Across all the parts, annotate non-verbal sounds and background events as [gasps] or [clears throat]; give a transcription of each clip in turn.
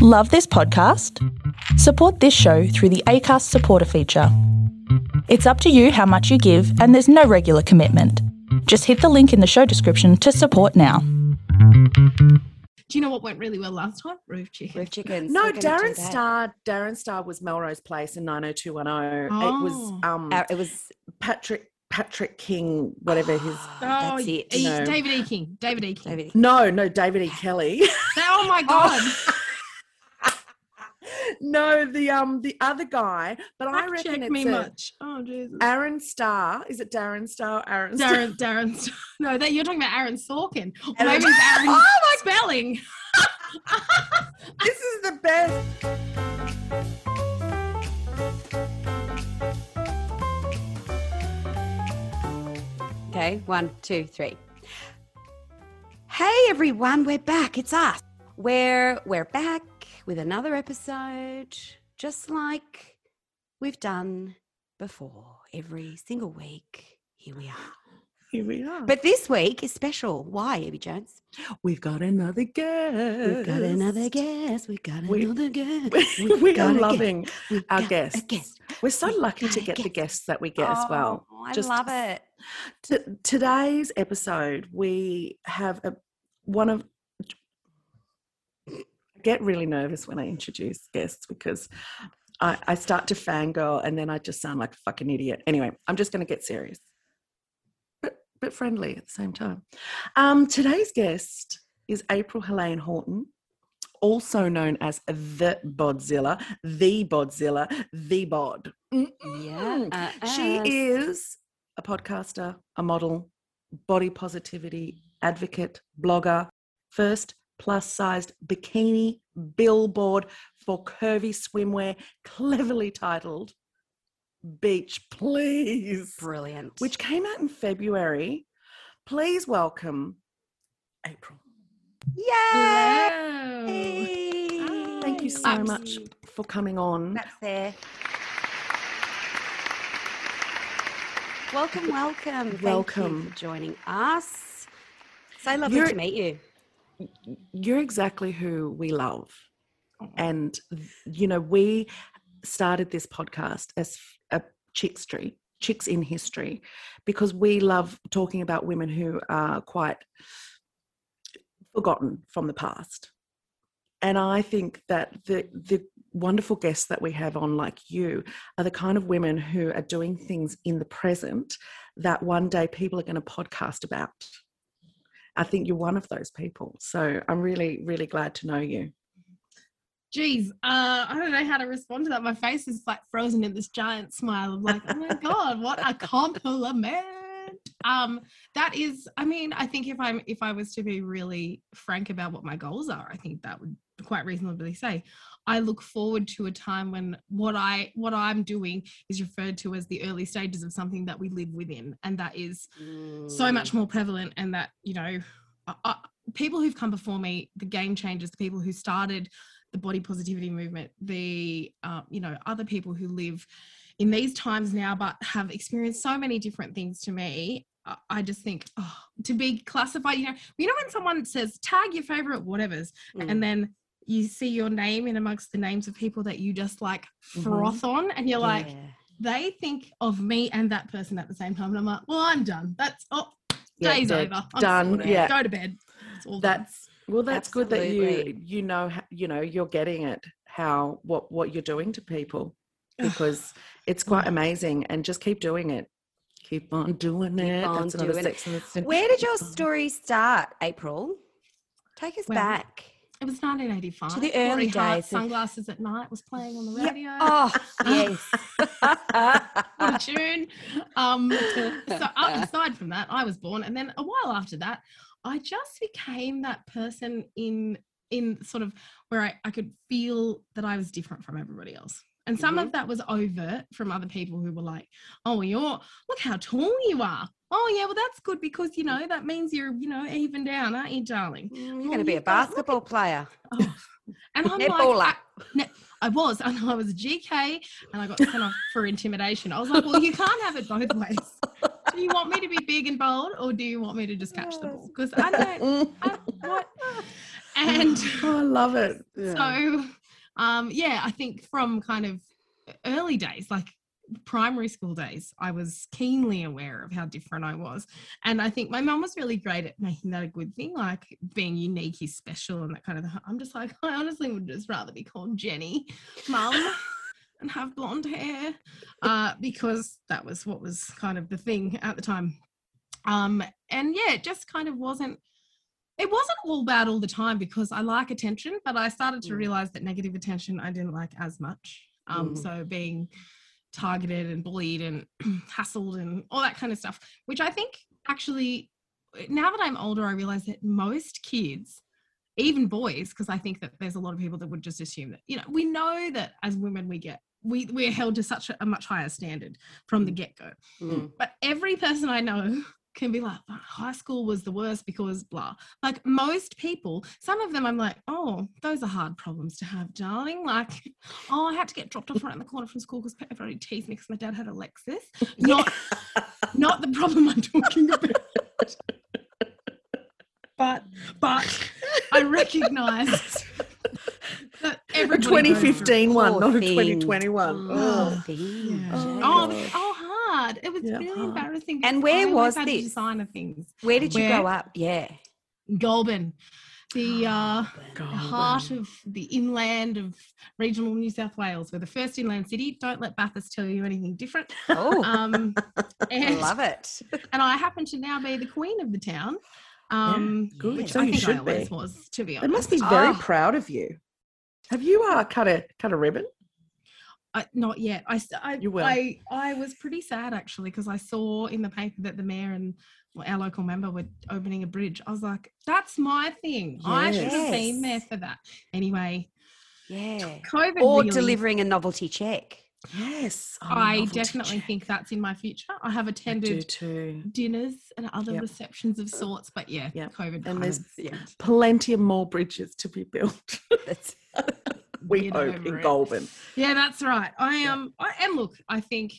Love this podcast? Support this show through the ACAST supporter feature. It's up to you how much you give, and there's no regular commitment. Just hit the link in the show description to support now. Do you know what went really well last time? Roof chicken. Roof chickens. No, We're gonna do Darren. Star. Darren Star was Melrose Place in 90210. It Oh. was um Uh, it was Patrick Patrick King, whatever his. [gasps] Oh, that's it. E- No. David E. King. David E. King. David. No, no, David E. Kelley. [laughs] Oh my god. No, the um the other guy. But I Fact reckon check it's me a- much. Oh Jesus. Aaron Star. Is it Darren Star? Aaron Star. Darren, Darren, [laughs] no, that you're talking about Aaron Sorkin. Aaron- maybe it's Aaron Oh my spelling. [laughs] This is the best. Okay, one, two, three. Hey everyone, we're back. It's us. We're we're back with another episode, just like we've done before. Every single week, here we are. Here we are. But this week is special. Why, Abby Jones? we've got another guest. We've got another guest. We've got We- another guest. [laughs] we are got a guest. loving We've our guests. guest. We're so We've lucky to get the guests that we get as well. Oh, I Just- love it. T- today's episode, we have a one of. Get really nervous when I introduce guests because I, I start to fangirl and then I just sound like a fucking idiot. Anyway, I'm just going to get serious, but but friendly at the same time. Um, today's guest is April Helene Horton. Also known as the Bodzilla, the Bodzilla, the Bod. Yeah. Mm-mm. uh, She uh, is a podcaster, a model, body positivity advocate, blogger, first plus sized bikini billboard for curvy swimwear, cleverly titled Beach Please, brilliant. which came out in February. Please welcome April. Yay! Hello. Thank you so Hi. much for coming on. That's there. Welcome, welcome. Thank you Welcome. for joining us. So lovely You're- to meet you. You're exactly who we love. And, you know, we started this podcast as a chickstry, chicks in history, because we love talking about women who are quite forgotten from the past. And I think that the, the wonderful guests that we have on, like you, are the kind of women who are doing things in the present that one day people are going to podcast about. I think you're one of those people. So I'm really, really glad to know you. Jeez, uh, I don't know how to respond to that. My face is like frozen in this giant smile of like, oh my god, what a compliment. Um, that is, I mean, I think if I'm if I was to be really frank about what my goals are, I think that would quite reasonably say I look forward to a time when what I what I'm doing is referred to as the early stages of something that we live within, and that is so much more prevalent and that you know uh, uh, people who've come before me the game changers the people who started the body positivity movement the uh, you know other people who live in these times now but have experienced so many different things to me i just think oh, to be classified you know you know when someone says tag your favorite whatevers Mm. and then you see your name in amongst the names of people that you just like Mhm. froth on and you're like Yeah. they think of me and that person at the same time and i'm like well i'm done that's oh Yeah, day's dead. over I'm Done, sorted. yeah. go to bed it's all. That's well, that's good that you you know you know you're getting it how what what you're doing to people because it's quite amazing and just keep doing it. Keep on doing it. on That's another doing it. Sex and the City. Where did your story start, April? Take us Well, back. it was 1985 To the early days of- sunglasses at night was playing on the Yeah. radio Oh, [laughs] yes. what a tune. Um, so uh, [laughs] aside from that, I was born, and then a while after that, I just became that person in in sort of where I, I could feel that I was different from everybody else. And some of that was overt from other people who were like, "Oh, you're look how tall you are. Oh, yeah, well that's good because you know that means you're you know even down, aren't you, darling?" Mm, You're Well, going to be a basketball player. Oh. And [laughs] I'm Netballer. like, I, I was, and I was a GK, and I got sent off for intimidation. I was like, well, you can't have it both ways. Do you want me to be big and bold, or do you want me to just catch the ball? Because I don't. I, what? [laughs] And oh, I love it. [laughs] Yeah. so um yeah i think from kind of early days like primary school days i was keenly aware of how different i was. And i think my mum was really great at making that a good thing like being unique is special and that kind of i'm just like [laughs] i honestly would just rather be called jenny mum [laughs] and have blonde hair. Uh, because that was what was kind of the thing at the time. Um and yeah it just kind of wasn't it wasn't all bad all the time because I like attention, but I started to Mm. realize that negative attention I didn't like as much. Um, Mm. So being targeted and bullied and [clears throat] hassled and all that kind of stuff, which I think actually, now that I'm older, I realize that most kids, even boys, because I think that there's a lot of people that would just assume that, you know, we know that as women we get. We, we're held to such a, a much higher standard from the get go. Mm. But every person I know can be like, "Oh, high school was the worst because blah. Like most people, some of them I'm like, oh, those are hard problems to have, darling. Like, [laughs] oh, I had to get dropped off right in the corner from school because [laughs] everybody teased me because my dad had a Lexus. Not, not the problem I'm talking about. but, but I recognise [laughs] that a everybody goes through it. 2015 one, not a 2021. Oh. Oh, Oh, God. it's so hard. It was Yeah, really hard. embarrassing. And where I was had this? Design of things. Where did you Where? grow up? Yeah. Goulburn, the [gasps] uh, God. the heart of the inland of regional New South Wales. We're the first inland city. Don't let Bathurst tell you anything different. Oh, Um, [laughs] I and, love it. [laughs] and I happen to now be the queen of the town. Um, good. Which So I you think I should always be. was, to be They honest. must be very Oh. proud of you. Have you uh, cut a cut a ribbon? I, not yet. I, s- I, You will. I, I was pretty sad actually because I saw in the paper that the mayor and our local member were opening a bridge. I was like, that's my thing. I should have been there for that. Anyway, Yeah. COVID Or really, delivering a novelty check. Yes, oh, I definitely check. think that's in my future. I have I attended too. dinners and other Yep. receptions of sorts, but yeah, Yep. COVID. And kind there's yeah. plenty of more bridges to be built. That's, [laughs] we hope in it. Goulburn. Yeah, that's right. I Yeah. um I, and look, I think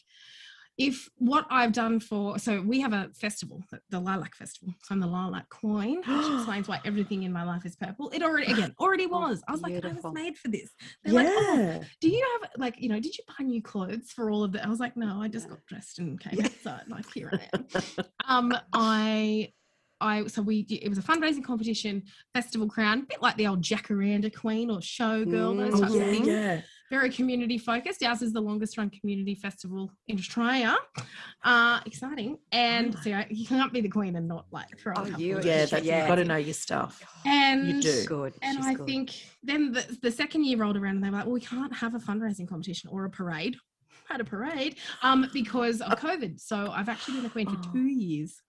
if what I've done for so we have a festival, the- the Lilac Festival. So I'm the Lilac Queen, [gasps] which explains why everything in my life is purple. It already [gasps] again already Oh, was. I was like, I was made for this. They're like, oh, Yeah. do you have like you know? Did you buy new clothes for all of that? I was like, no, I just got dressed and came outside. Like here I am. [laughs] um, I. I so we it was a fundraising competition, festival crown, a bit like the old Jacaranda Queen or Showgirl, those Mm, types Oh, of things yeah. very community focused. Ours is the longest run community festival in Australia. Uh, exciting. And so yeah, you can't be the queen and not like throw a Oh, couple you- Yeah, shit that, Yeah. you've got to know your stuff. And You do. good. and She's I good. think then the, the second year rolled around and they were like, well, we can't have a fundraising competition or a parade. Had a parade um, because of COVID. So I've actually been the queen for Oh. two years.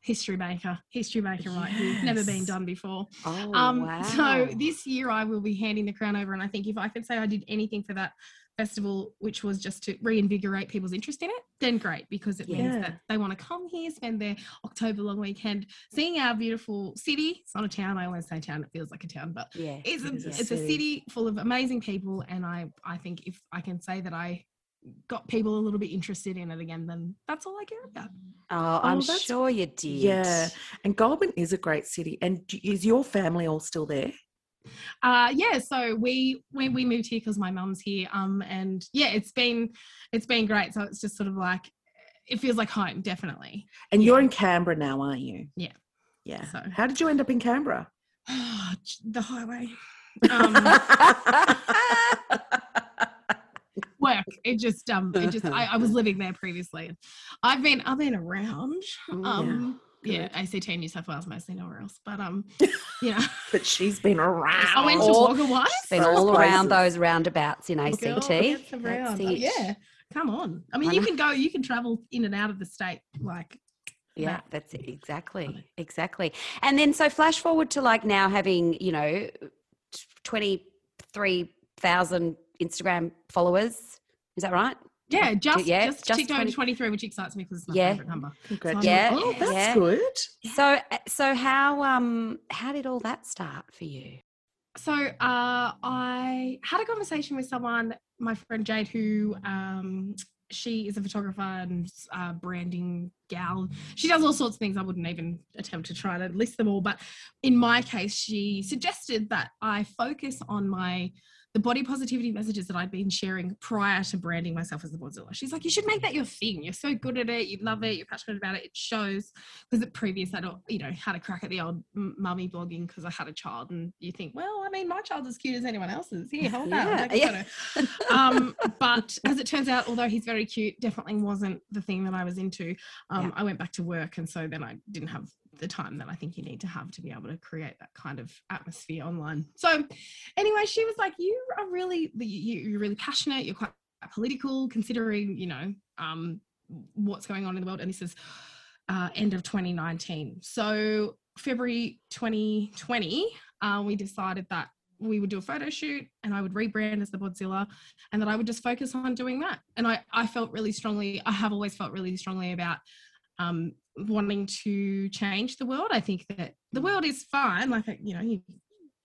History maker, history maker, right here. Never been done before. Oh, Um, wow. So this year I will be handing the crown over, and I think if I can say I did anything for that festival, which was just to reinvigorate people's interest in it, then great because it Yeah. means that they want to come here, spend their October long weekend, seeing our beautiful city. It's not a town. I always say town. It feels like a town, but yeah. it's a, It is a it's a city. city full of amazing people, and I I think if I can say that I got people a little bit interested in it again, then that's all I care about. Oh, I'm that's- sure you did. Yeah. And Goulburn is a great city. And is your family all still there? uh yeah so we when we moved here because my mum's here um and yeah it's been it's been great so it's just sort of like it feels like home definitely And you're in Canberra now, aren't you? Yeah. Yeah. So- How did you end up in Canberra? [sighs] the highway [laughs] um [laughs] work it just um it just I, I was [laughs] living there previously i've been i've been around Mm, um yeah, good. act new south wales mostly nowhere else but um [laughs] yeah. But she's been around. i went to Or- Wagga once Been all around places. those roundabouts in ACT. Girl, gets around. it. Yeah, come on. I mean, I you can go, you can travel in and out of the state. Like, Yeah, that. that's it. Exactly. Exactly. And then so flash forward to like now having, you know, 23,000 Instagram followers. Is that right? yeah, just yeah, just, just ticked over 20 23, which excites me because it's my Yeah. favorite number. Congratulations. Yeah, Oh, that's yeah. good. So so how um how did all that start for you? So uh, I had a conversation with someone, my friend Jade, who um, she is a photographer and uh, branding gal. She does all sorts of things. I wouldn't even attempt to try to list them all. But in my case, she suggested that I focus on my the body positivity messages that I'd been sharing prior to branding myself as the Bodzilla. She's like, you should make that your thing. You're so good at it. You love it. You're passionate about it. It shows. Because at previous, I don't, you know, had a crack at the old mummy blogging because I had a child, and you think, well, I mean, my child's as cute as anyone else's. Here, hold that. Yeah. [laughs] um, but as it turns out, although he's very cute, definitely wasn't the thing that I was into. Um, yeah. I went back to work, and so then I didn't have the time that I think you need to have to be able to create that kind of atmosphere online. So, anyway, she was like, "You are really, you're really passionate. You're quite political, considering you know um, what's going on in the world." And this is uh, end of 2019. So February 2020, uh, we decided that we would do a photo shoot and I would rebrand as the Bodzilla and that I would just focus on doing that. And I, I felt really strongly, I have always felt really strongly about um, wanting to change the world. I think that the world is fine. Like, you know, you,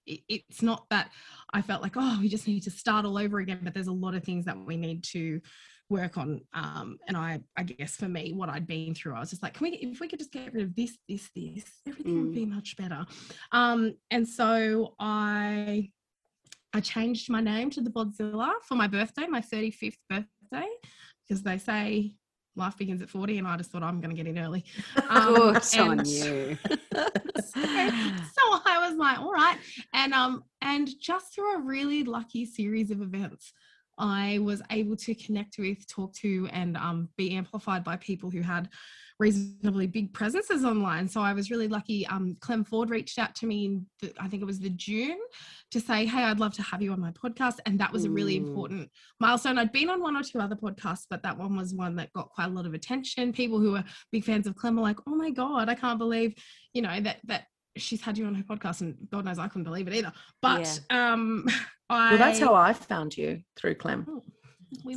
it, it's not that I felt like, oh, we just need to start all over again, but there's a lot of things that we need to work on. Um, and I, I guess for me, what I'd been through, I was just like, can we, if we could just get rid of this, this, this, everything mm. would be much better. Um, and so I, I changed my name to the Bodzilla for my birthday, my 35th birthday, because they say life begins at 40 and I just thought I'm going to get in early. [laughs] Um, Good on you. [laughs] so, so, I was like, all right. And, um, and just through a really lucky series of events, I was able to connect with, talk to, and um, be amplified by people who had reasonably big presences online. So I was really lucky. Um, Clem Ford reached out to me in, the, I think it was the June, to say, "Hey, I'd love to have you on my podcast," and that was a really important milestone. I'd been on one or two other podcasts, but that one was one that got quite a lot of attention. People who were big fans of Clem were like, "Oh my god, I can't believe, you know, that that." She's had you on her podcast, and God knows I couldn't believe it either. But yeah. um, I, [laughs] well, that's how I found you through Clem. Oh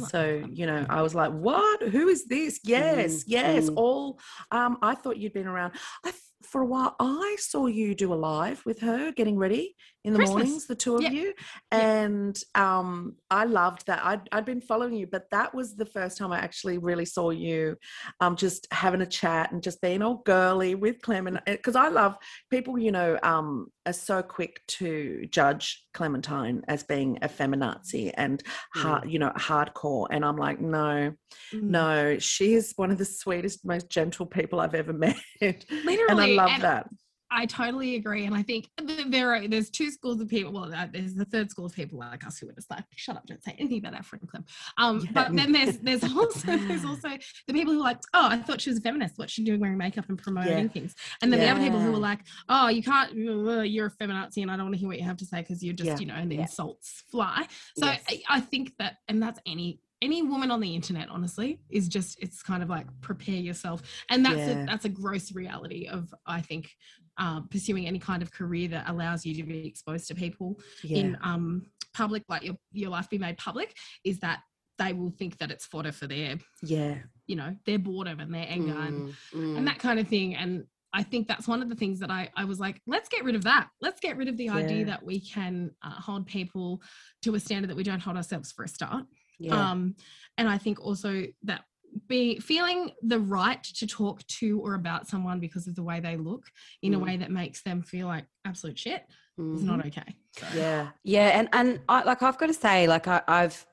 so you know i was like what? Who is this? Yes mm, yes. Mm. all um i thought you'd been around. I, for a while i saw you do a live with her getting ready in the Christmas. mornings, the two of you. And um, I loved that. I'd, I'd been following you, but that was the first time I actually really saw you um, just having a chat and just being all girly with Clem. Because I love people, you know, um, are so quick to judge Clementine as being a feminazi and, mm. hard, you know, hardcore. And I'm like, no, mm. no, she is one of the sweetest, most gentle people I've ever [laughs] met. Literally. and I love and- that I totally agree, and I think there are there's two schools of people. Well, uh, there's the third school of people like us who are just like, shut up, don't say anything about that friend Clem. Um, yeah. But then there's there's also there's also the people who are like, oh, I thought she was a feminist. What's she doing wearing makeup and promoting yeah. things? And then yeah. the other people who are like, oh, you can't, you're a feminazi, and I don't want to hear what you have to say because you're just, you know, and the insults fly. So yes. I, I think that, and that's any any woman on the internet honestly is just it's kind of like prepare yourself and that's yeah. a, that's a gross reality of i think uh, pursuing any kind of career that allows you to be exposed to people yeah. in um, public like your, your life be made public is that they will think that it's fodder for their yeah you know their boredom and their anger mm, and, mm. and that kind of thing and I think that's one of the things that I, I was like, let's get rid of that. Let's get rid of the yeah. idea that we can uh, hold people to a standard that we don't hold ourselves for a start. Yeah. Um, and I think also that be feeling the right to talk to or about someone because of the way they look in mm. a way that makes them feel like absolute shit mm-hmm. is not mm-hmm. okay. So. Yeah, yeah, and and I, like I've got to say, like I, I've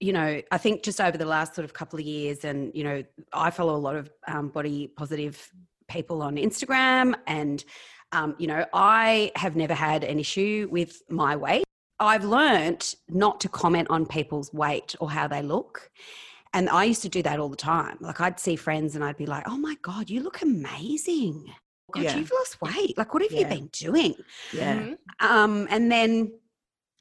you know, I think just over the last sort of couple of years, and you know, I follow a lot of um, body positive people on Instagram, and um, you know, I have never had an issue with my weight. I've learned not to comment on people's weight or how they look. And I used to do that all the time. Like I'd see friends and I'd be like, oh my God, you look amazing. God, yeah. you've lost weight. Like, what have yeah. you been doing? Yeah. Mm-hmm. Um, and then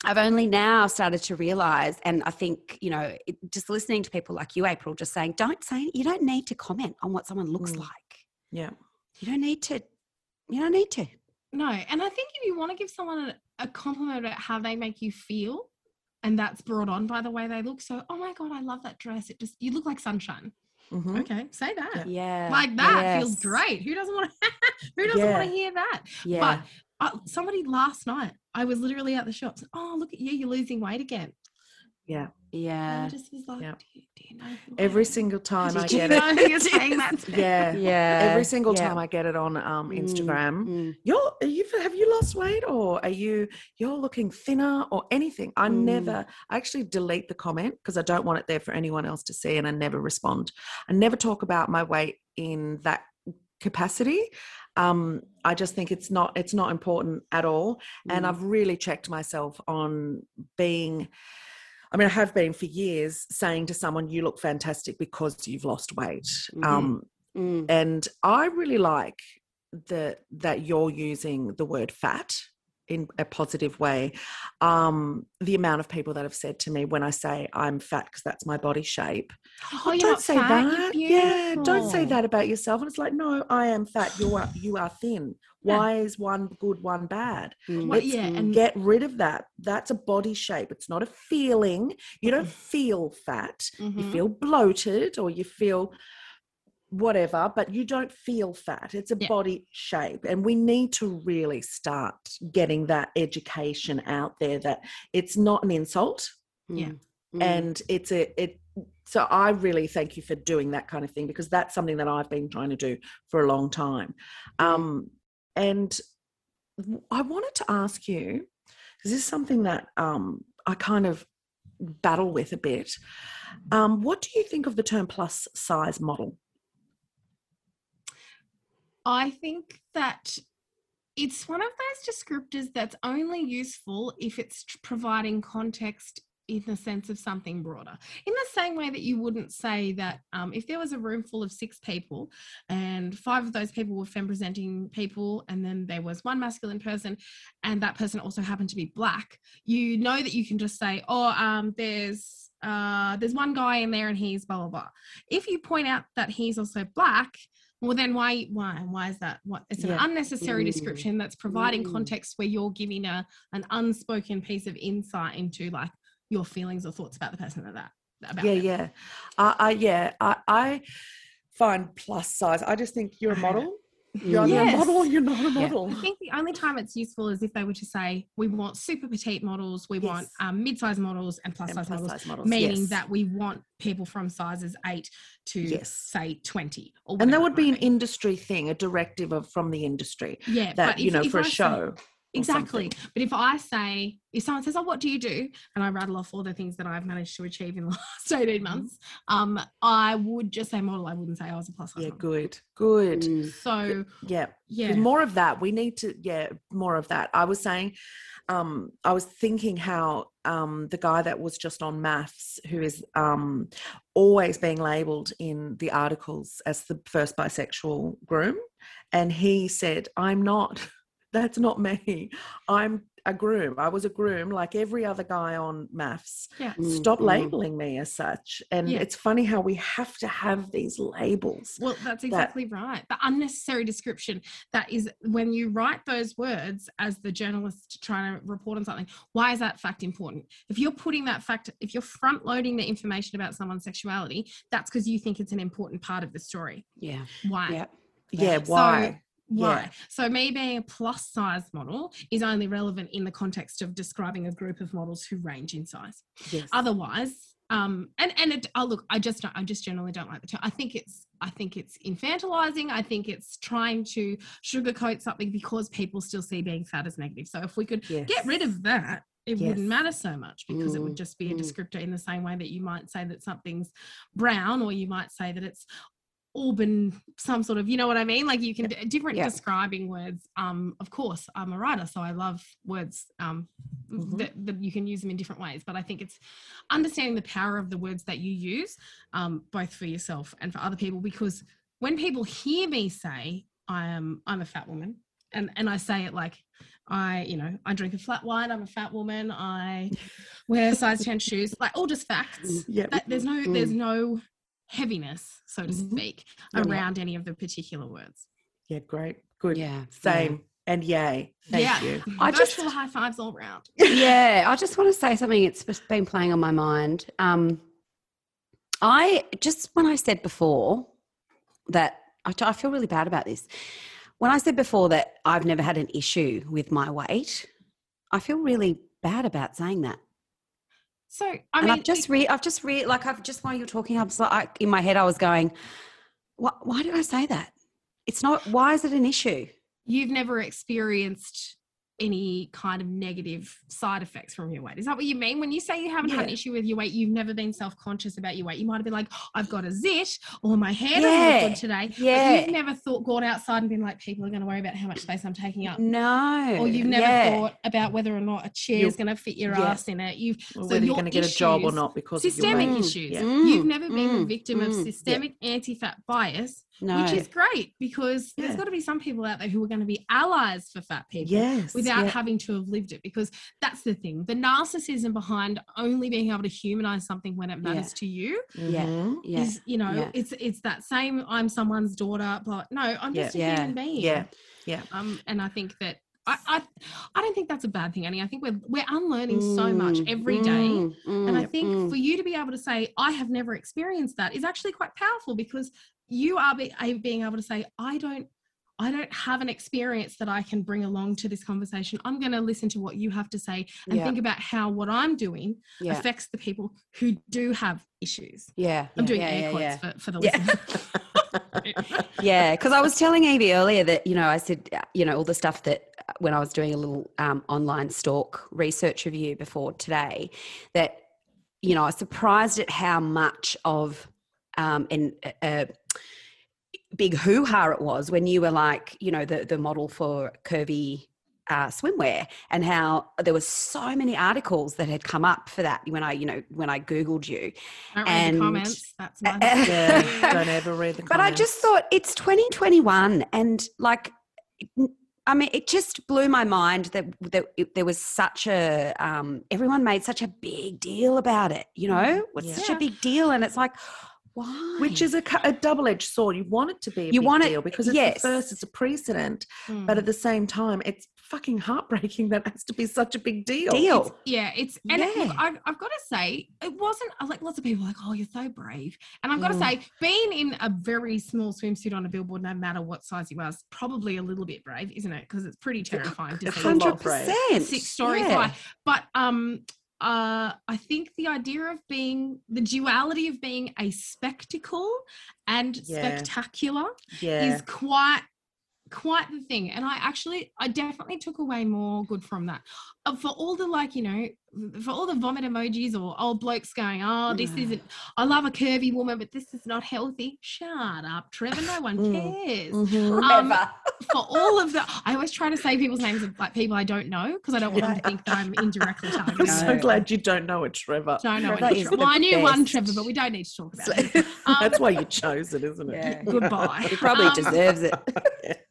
I've only now started to realize, and I think, you know, it, just listening to people like you, April, just saying, don't say, you don't need to comment on what someone looks mm. like. Yeah. You don't need to, you don't need to. No. And I think if you want to give someone a, a compliment about how they make you feel, and that's brought on by the way they look. So, oh my god, I love that dress. It just you look like sunshine. Mm-hmm. Okay, say that. Yeah, like that yes. feels great. Who doesn't want to? [laughs] who doesn't yeah. want to hear that? Yeah. But uh, somebody last night, I was literally at the shops. Oh, look at you! You're losing weight again. Yeah. Yeah. I just was like, Yeah. do, you, do you know Every single time I get it. who you're saying that [laughs] to? Yeah. Yeah. Every single yeah. time I get it on um, Mm, Instagram, mm. you're you have you lost weight or are you you're looking thinner or anything i Mm. never i actually delete the comment because i don't want it there for anyone else to see and i never respond i never talk about my weight in that capacity um i just think it's not it's not important at all and Mm. i've really checked myself on being I mean, I have been for years saying to someone, "You look fantastic because you've lost weight," Mhm. um, Mm. and I really like the that you're using the word fat in a positive way. Um, the amount of people that have said to me when I say I'm fat because that's my body shape. Oh, "Oh, don't not say fat, that. Yeah, don't say that about yourself. And it's like, no, I am fat. You are you are thin. Yeah. Why is one good, one bad? Mm. Well, yeah, and Get rid of that. That's a body shape. It's not a feeling. You don't feel fat you Mhm. feel bloated or you feel whatever, but you don't feel fat. It's a Yeah. body shape. And we need to really start getting that education out there that it's not an insult Yeah. Mm. Mm. and it's a it so I really thank you for doing that kind of thing because that's something that I've been trying to do for a long time. Mm. Um and I wanted to ask you because this is something that um I kind of battle with a bit. Um, what do you think of the term plus size model? I think that it's one of those descriptors that's only useful if it's providing context in the sense of something broader. In the same way that you wouldn't say that um, if there was a room full of six people and five of those people were femme presenting people, and then there was one masculine person, and that person also happened to be black, you know that you can just say, oh, um, there's uh, there's one guy in there and he's blah blah blah. If you point out that he's also black, well then why why why is that what it's an Yeah. unnecessary description that's providing Mm. context where you're giving a an unspoken piece of insight into like your feelings or thoughts about the person that that about yeah, them. yeah. I, I yeah, I, I find plus size. I just think you're a model. You're Yes. a model you're not a model. I think the only time it's useful is if they were to say we want super petite models, we want Yes. um, mid-size models and plus And size plus models, size models, meaning yes. that we want people from sizes eight to Yes. say twenty. Or and that would be an industry thing, a directive of from the industry yeah, that but you know for a say- show. or Exactly. something. But if I say, if someone says, Oh, what do you do? And I rattle off all the things that I've managed to achieve in the [laughs] last 18 Mm-hmm. months, um, I would just say model. I wouldn't say I was a plus size Yeah, model. good, good. Mm. So, Yeah, yeah. more of that we need to yeah more of that i was saying um i was thinking how um the guy that was just on MAFS who is um always being labeled in the articles as the first bisexual groom and he said i'm not [laughs] that's not me i'm a groom i was a groom like every other guy on MAFS yeah. Stop mm. labeling me as such and Yeah. it's funny how we have to have these labels Well, that's exactly right. The unnecessary description that is when you write those words as the journalist trying to report on something, why is that fact important? If you're putting that fact, if you're front loading the information about someone's sexuality, that's because you think it's an important part of the story. Yeah. Why? Yeah. yeah So- why Why? Yeah. So me being a plus size model is only relevant in the context of describing a group of models who range in size. yes. Otherwise, um, and and it, oh look, I just don't, I just generally don't like the term. I think it's I think it's infantilizing. I think it's trying to sugarcoat something because people still see being fat as negative. So if we could get rid of that, it Yes. wouldn't matter so much because it would Mm, just be a mm. descriptor in the same way that you might say that something's brown or you might say that it's auburn some sort of you know what i mean like you can d- different Yeah. describing words um of course i'm a writer so i love words um Mhm. that, that you can use them in different ways but i think it's understanding the power of the words that you use um both for yourself and for other people because when people hear me say i am i'm a fat woman and and i say it like i you know i drink a flat white i'm a fat woman i [laughs] wear size 10 shoes like all just facts yeah that there's no there's Mm. no heaviness so to Mhm. speak Yeah. around any of the particular words Yeah, great. Good. Yeah. Same. And yay. Thank yeah you. I just- virtual high fives all round [laughs] yeah, I just want to say something. It's just been playing on my mind. Um, I just when I said before that I, I feel really bad about this. When I said before that I've never had an issue with my weight, I feel really bad about saying that. So I and mean, I've just re I've just re like I've just while you're talking, I was like in my head I was going, What why did I say that? It's not why is it an issue? you've never experienced any kind of negative side effects from your weight. Is that what you mean? When you say you haven't had an issue with your weight, you've never been self-conscious about your weight. You might have been like, I've got a zit or my hair doesn't Yeah. look good today. But Yeah. you've never thought gone outside and been like, people are going to worry about how much space I'm taking up. No. Or you've never yeah. thought about whether or not a chair is going to fit your yeah. ass in it. You've Or so whether you're going to get a job or not because systemic of your weight. issues. Yeah. You've Mm, never been a mm, victim of mm. systemic anti-fat bias, no. which is great because there's got to be some people out there who are going to be allies for fat people Yes. without yeah. having to have lived it because that's the thing the narcissism behind only being able to humanize something when it matters to you Yeah. Mhm. yeah. is you know yeah. it's it's that same i'm someone's daughter but no i'm Yeah. just a human being Yeah. Yeah. um and i think that I, I I don't think that's a bad thing, Annie. I think we're we're unlearning so much Mm, every day. mm, And I mm, think mm. for you to be able to say, I have never experienced that is actually quite powerful because you are be, being able to say, I don't. I don't have an experience that I can bring along to this conversation. I'm going to listen to what you have to say and Yeah. think about how what I'm doing yeah. affects the people who do have issues. yeah. I'm yeah, doing yeah, air quotes. For, for the listeners. yeah, because [laughs] I was telling Evie earlier that you know I said uh, you know all the stuff that uh, when I was doing a little um, online stalk research review before today that you know I was surprised at how much of um, an a big hoo ha it was when you were like you know the the model for curvy uh, swimwear and how there was so many articles that had come up for that when I you know when I googled you Don't read And- the comments. That's my [laughs] yeah. Don't ever read the comments. but I just thought it's 2021 and like I mean it just blew my mind that, that it, there was such a um, everyone made such a big deal about it you know it was Yeah. such a big deal and it's like why Which is a, a double-edged sword. You want it to be a You big want it- deal because it's yes. the first, it's a precedent. Mm. But at the same time, it's fucking heartbreaking [laughs] that it has to be such a big deal. deal Yeah, it's and it- look, I've, I've got to say, it wasn't like lots of people are like, oh, you're so brave, and I've got to Mm. say, being in a very small swimsuit on a billboard, no matter what size you are, is probably a little bit brave, isn't it? Because it's pretty terrifying to it's see a hundred brave. percent six stories yeah. high. But um, uh, I think the idea of being the duality of being a spectacle and Yeah. spectacular Yeah. is quite quite the thing and i actually i definitely took away more good from that uh, for all the like you know for all the vomit emojis or old blokes going oh this Mm. isn't i love a curvy woman but this is not healthy shut up trevor no one Mm. cares Mhm. Um, for all of the i always try to say people's names of like people i don't know because i don't want them to think that i'm indirectly [laughs] I'm targeting so glad you don't know it, Trevor. don't know Trevor any is Trevor. well i knew one best. trevor but we don't need to talk about it Um, [laughs] That's why you chose it, isn't it? Yeah. goodbye he probably Um, deserves it [laughs]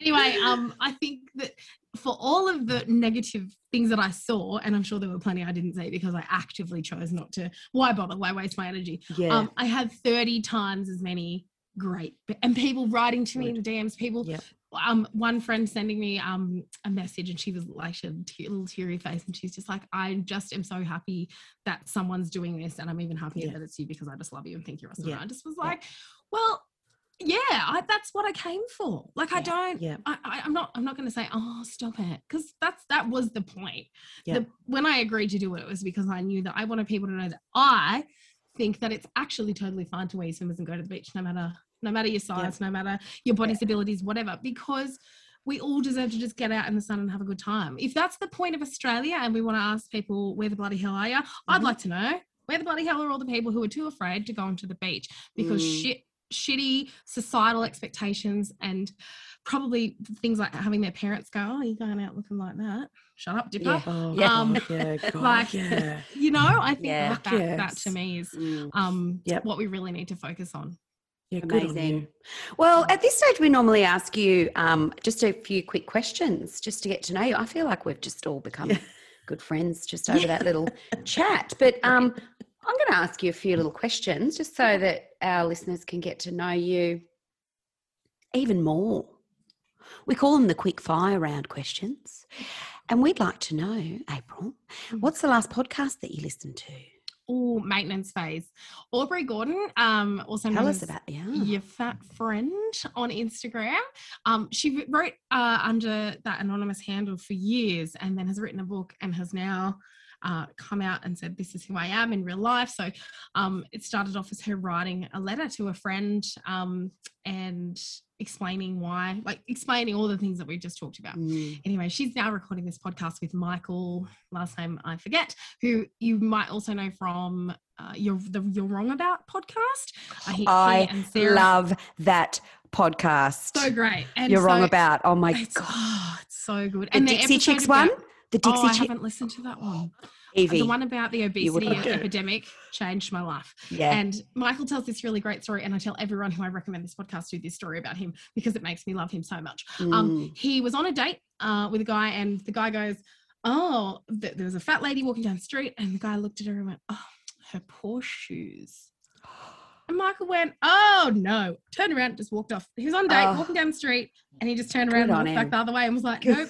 anyway, um, I think that for all of the negative things that I saw, and I'm sure there were plenty I didn't see because I actively chose not to. Why bother? Why waste my energy? Yeah. Um, I had 30 times as many great and people writing to me in the DMs. People, Yeah. um, one friend sending me um a message, and she was like, she had a little teary face, and she's just like, I just am so happy that someone's doing this, and I'm even happier Yeah. that it's you because I just love you and think you're awesome. Yeah. And I just was like, well. Yeah, I, that's what I came for. Like, I don't yeah. I, I, I'm not. I'm not going to say, "Oh, stop it," because that's that was the point. Yeah. The, when I agreed to do it, it was because I knew that I wanted people to know that I think that it's actually totally fine to wear your swimmers and go to the beach, no matter no matter your size, no matter your body's abilities, whatever, because we all deserve to just get out in the sun and have a good time. If that's the point of Australia, and we want to ask people, "Where the bloody hell are you?" I'd Mhm. like to know where the bloody hell are all the people who are too afraid to go onto the beach because Mm. shit shitty societal expectations and probably things like having their parents go, "Oh, you're going out looking like that." Shut up, Dipper. Yeah. Oh, Yeah. Um, God, yeah, God, like- yeah. You know, I think Yeah. that, that, that to me is Mm. um Yep. what we really need to focus on. Yeah, good on Amazing. you. Well, at this stage, we normally ask you um, just a few quick questions just to get to know you. I feel like we've just all become good friends just [laughs] over that little chat. But um, I'm going to ask you a few little questions just so that our listeners can get to know you even more. We call them the quick fire round questions. And we'd like to know, April, Mhm. what's the last podcast that you listened to? Oh, maintenance phase. Aubrey Gordon, um, also Tell known us as about yeah. your fat friend on Instagram. Um, she wrote uh, under that anonymous handle for years, and then has written a book and has now uh, come out and said, "This is who I am in real life." So um, it started off as her writing a letter to a friend um, and explaining why, like explaining all the things that we've just talked about. Mm. Anyway, she's now recording this podcast with Michael, last name I forget, who you might also know from uh, your the You're Wrong About podcast. Uh, he- he I and love that podcast. so great. And You're wrong about. Oh my it's, god. oh, it's so good. The and Dixie episode Chicks one? The Dixie oh, I Chicks. haven't listened to that one. Evie. The one about the obesity epidemic changed my life. yeah. And Michael tells this really great story, and I tell everyone who I recommend this podcast to this story about him because it makes me love him so much. Um, Mm. he was on a date uh, with a guy, and the guy goes, "Oh, th- there was a fat lady walking down the street," and the guy looked at her and went, "Oh, her poor shoes." [gasps] And Michael went, "Oh no!" Turned around, just walked off. He was on a date, Oh. walking down the street, and he just turned around Good and walked back the other way and was like, "Nope,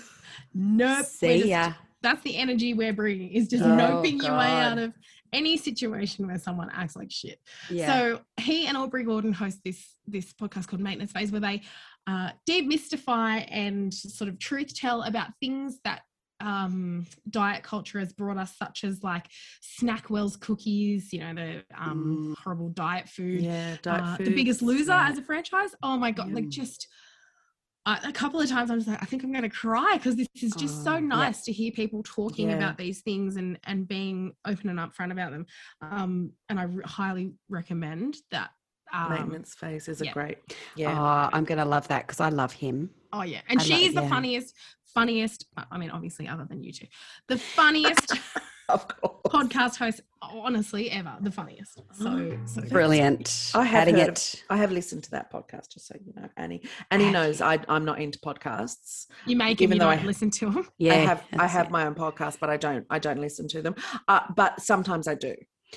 nope." See just- ya. That's the energy we're bringing. Is just Oh, noping your way out of any situation where someone acts like shit. Yeah. So he and Aubrey Gordon host this this podcast called Maintenance Phase, where they uh, demystify and sort of truth tell about things that um, diet culture has brought us, such as like Snackwell's cookies, you know, the um, horrible diet food. Yeah, diet Uh, food. the Biggest Loser yeah. as a franchise. Oh my god! Like Mm. just. Uh, a couple of times I'm just like I think I'm going to cry because this is just Oh, so yeah. nice to hear people talking Yeah. about these things and and being open and upfront about them. Um, and I re- highly recommend that. Um, maintenance phase is a great. Yeah. Oh, I'm going to love that because I love him. Oh yeah, and I like- she's the yeah. funniest, funniest. I mean, obviously, other than you two, the funniest [laughs] of course. podcast host, honestly, ever. The funniest. So, so. [gasps] Brilliant. I have Adding heard it. I have listened to that podcast, just so you know, Annie. Annie Have knows I, I'm not into podcasts. You make Even it. You though I- don't listen to them. Yeah. I have I have it. my own podcast, but I don't I don't listen to them. Uh, but sometimes I do.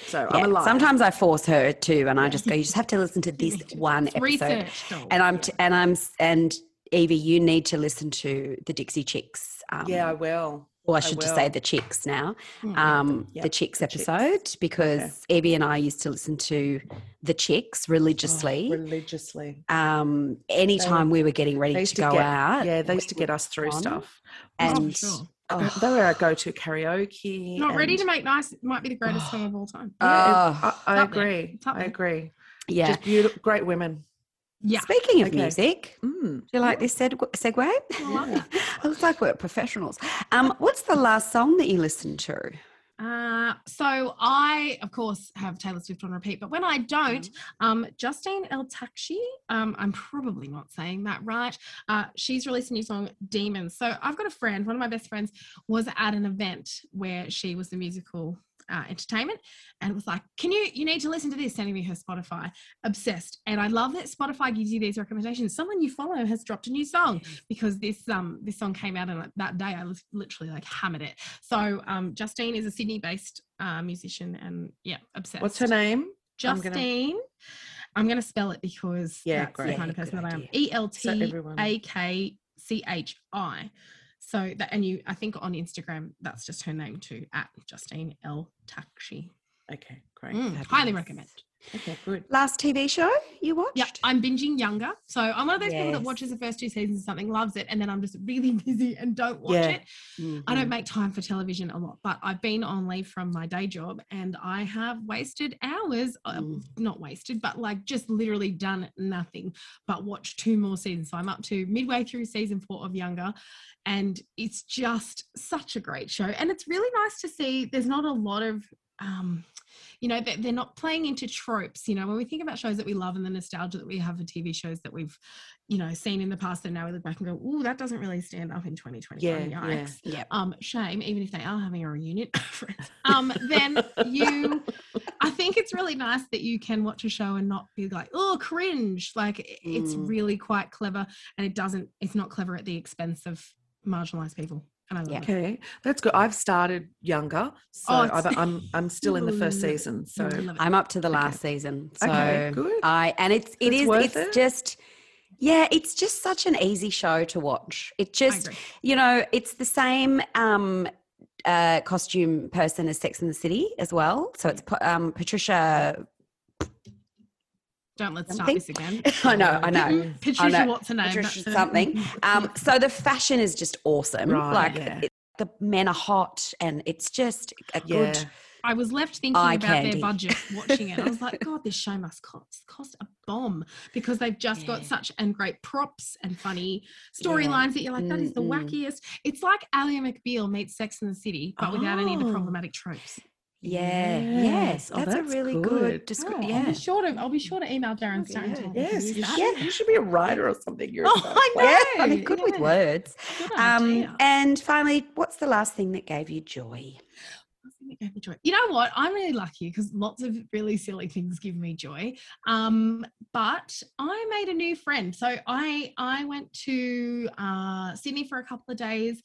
So I'm Yeah, a liar. Sometimes I force her to, and I just go. You just have to listen to this one episode. research. And I'm t- and I'm and Evie, you need to listen to the Dixie Chicks. Um, yeah, I will. Or I I should just say the Chicks now. Mm. Um, Yep, the Chicks the Chicks. episode because Evie and I used to listen to the Chicks religiously. Oh, religiously. um, anytime we were getting ready to used to go get- out, Yeah, they used to get us through on. stuff. Oh, and sure. oh, They were our go-to karaoke. Not ready to make nice might be the greatest song of all time. Yeah, Oh, I, I agree. I agree. yeah. Just beautiful, great women. Yeah. Speaking of Okay. music, Mm. do you like this seg- segue? I love [laughs] it. it looks like we're professionals. Um, [laughs] what's the last song that you listened to? Uh, so I, of course, have Taylor Swift on repeat, but when I don't, um, Justine Eltakchi, um, I'm probably not saying that right. Uh, she's released a new song, Demons. So I've got a friend, one of my best friends, was at an event where she was the musical uh, entertainment, and was like, "Can you? You need to listen to this." Sending me her Spotify, obsessed, and I love that Spotify gives you these recommendations. Someone you follow has dropped a new song because this um this song came out, and that day I was literally like hammered it. So um, Justine is a Sydney-based uh, musician, and yeah, obsessed. What's her name? Justine. I'm going to spell it because Yeah, that's the great. kind of person that I am. E L everyone- A K C H I. So that, and you, I think on Instagram, that's just her name too, at Justine L Takshi. Okay, great. Mm, highly recommend. Okay, good. Last TV show you watched? Yeah, I'm binging Younger. So I'm one of those people that watches the first two seasons of something, loves it, and then I'm just really [laughs] busy and don't watch Yeah. it. I Mm-hmm. don't make time for television a lot, but I've been on leave from my day job and I have wasted hours, uh, Mm. not wasted, but like just literally done nothing but watch two more seasons. So I'm up to midway through season four of Younger and it's just such a great show. And it's really nice to see there's not a lot of, um, you know, they're, they're not playing into tropes. You know, when we think about shows that we love and the nostalgia that we have for TV shows that we've, you know, seen in the past, and now we look back and go, oh, that doesn't really stand up in 2021. Yeah, yeah. Yikes Yeah. um shame even if they are having a reunion [laughs] um then you i think it's really nice that you can watch a show and not be like oh cringe like it's Mm. really quite clever and it doesn't it's not clever at the expense of marginalized people and i love Yeah. it Okay, that's good. I've started younger, so Oh, I've, I'm I'm still in the first season. So I love it. I'm up to the Okay. last season. So Okay, good. I and it's it It's is worth it's it? just yeah, it's just such an easy show to watch. It just you know, it's the same um uh costume person as Sex in the City as well. So it's um Patricia don't let's start this again [laughs] I know, I know. patricia know. what's her name Patricia something. Um so the fashion is just awesome. Right, like yeah. it- the men are hot, and it's just a Yeah. good. I was left thinking Eye about candy. their budget watching it. I was like, God, this show must cost, cost a bomb because they've just got such and great props and funny storylines that you're like, that is the Mm-mm. wackiest. It's like Ally McBeal meets Sex in the City, but without any of the Oh. problematic tropes. Yeah, Yes. yes, Oh, that's, that's a really good, good. description. Oh, I'll be sure to I'll be sure to email Darren Stone. Yeah. Yes, use you that. should, you should be a writer or something. You're [laughs] Oh, I know. Yeah, I mean, good with words. Good Um, and finally, what's the last thing that gave you joy? Something that gave me joy. You know what? I'm really lucky because lots of really silly things give me joy. Um, but I made a new friend. So I I went to uh, Sydney for a couple of days,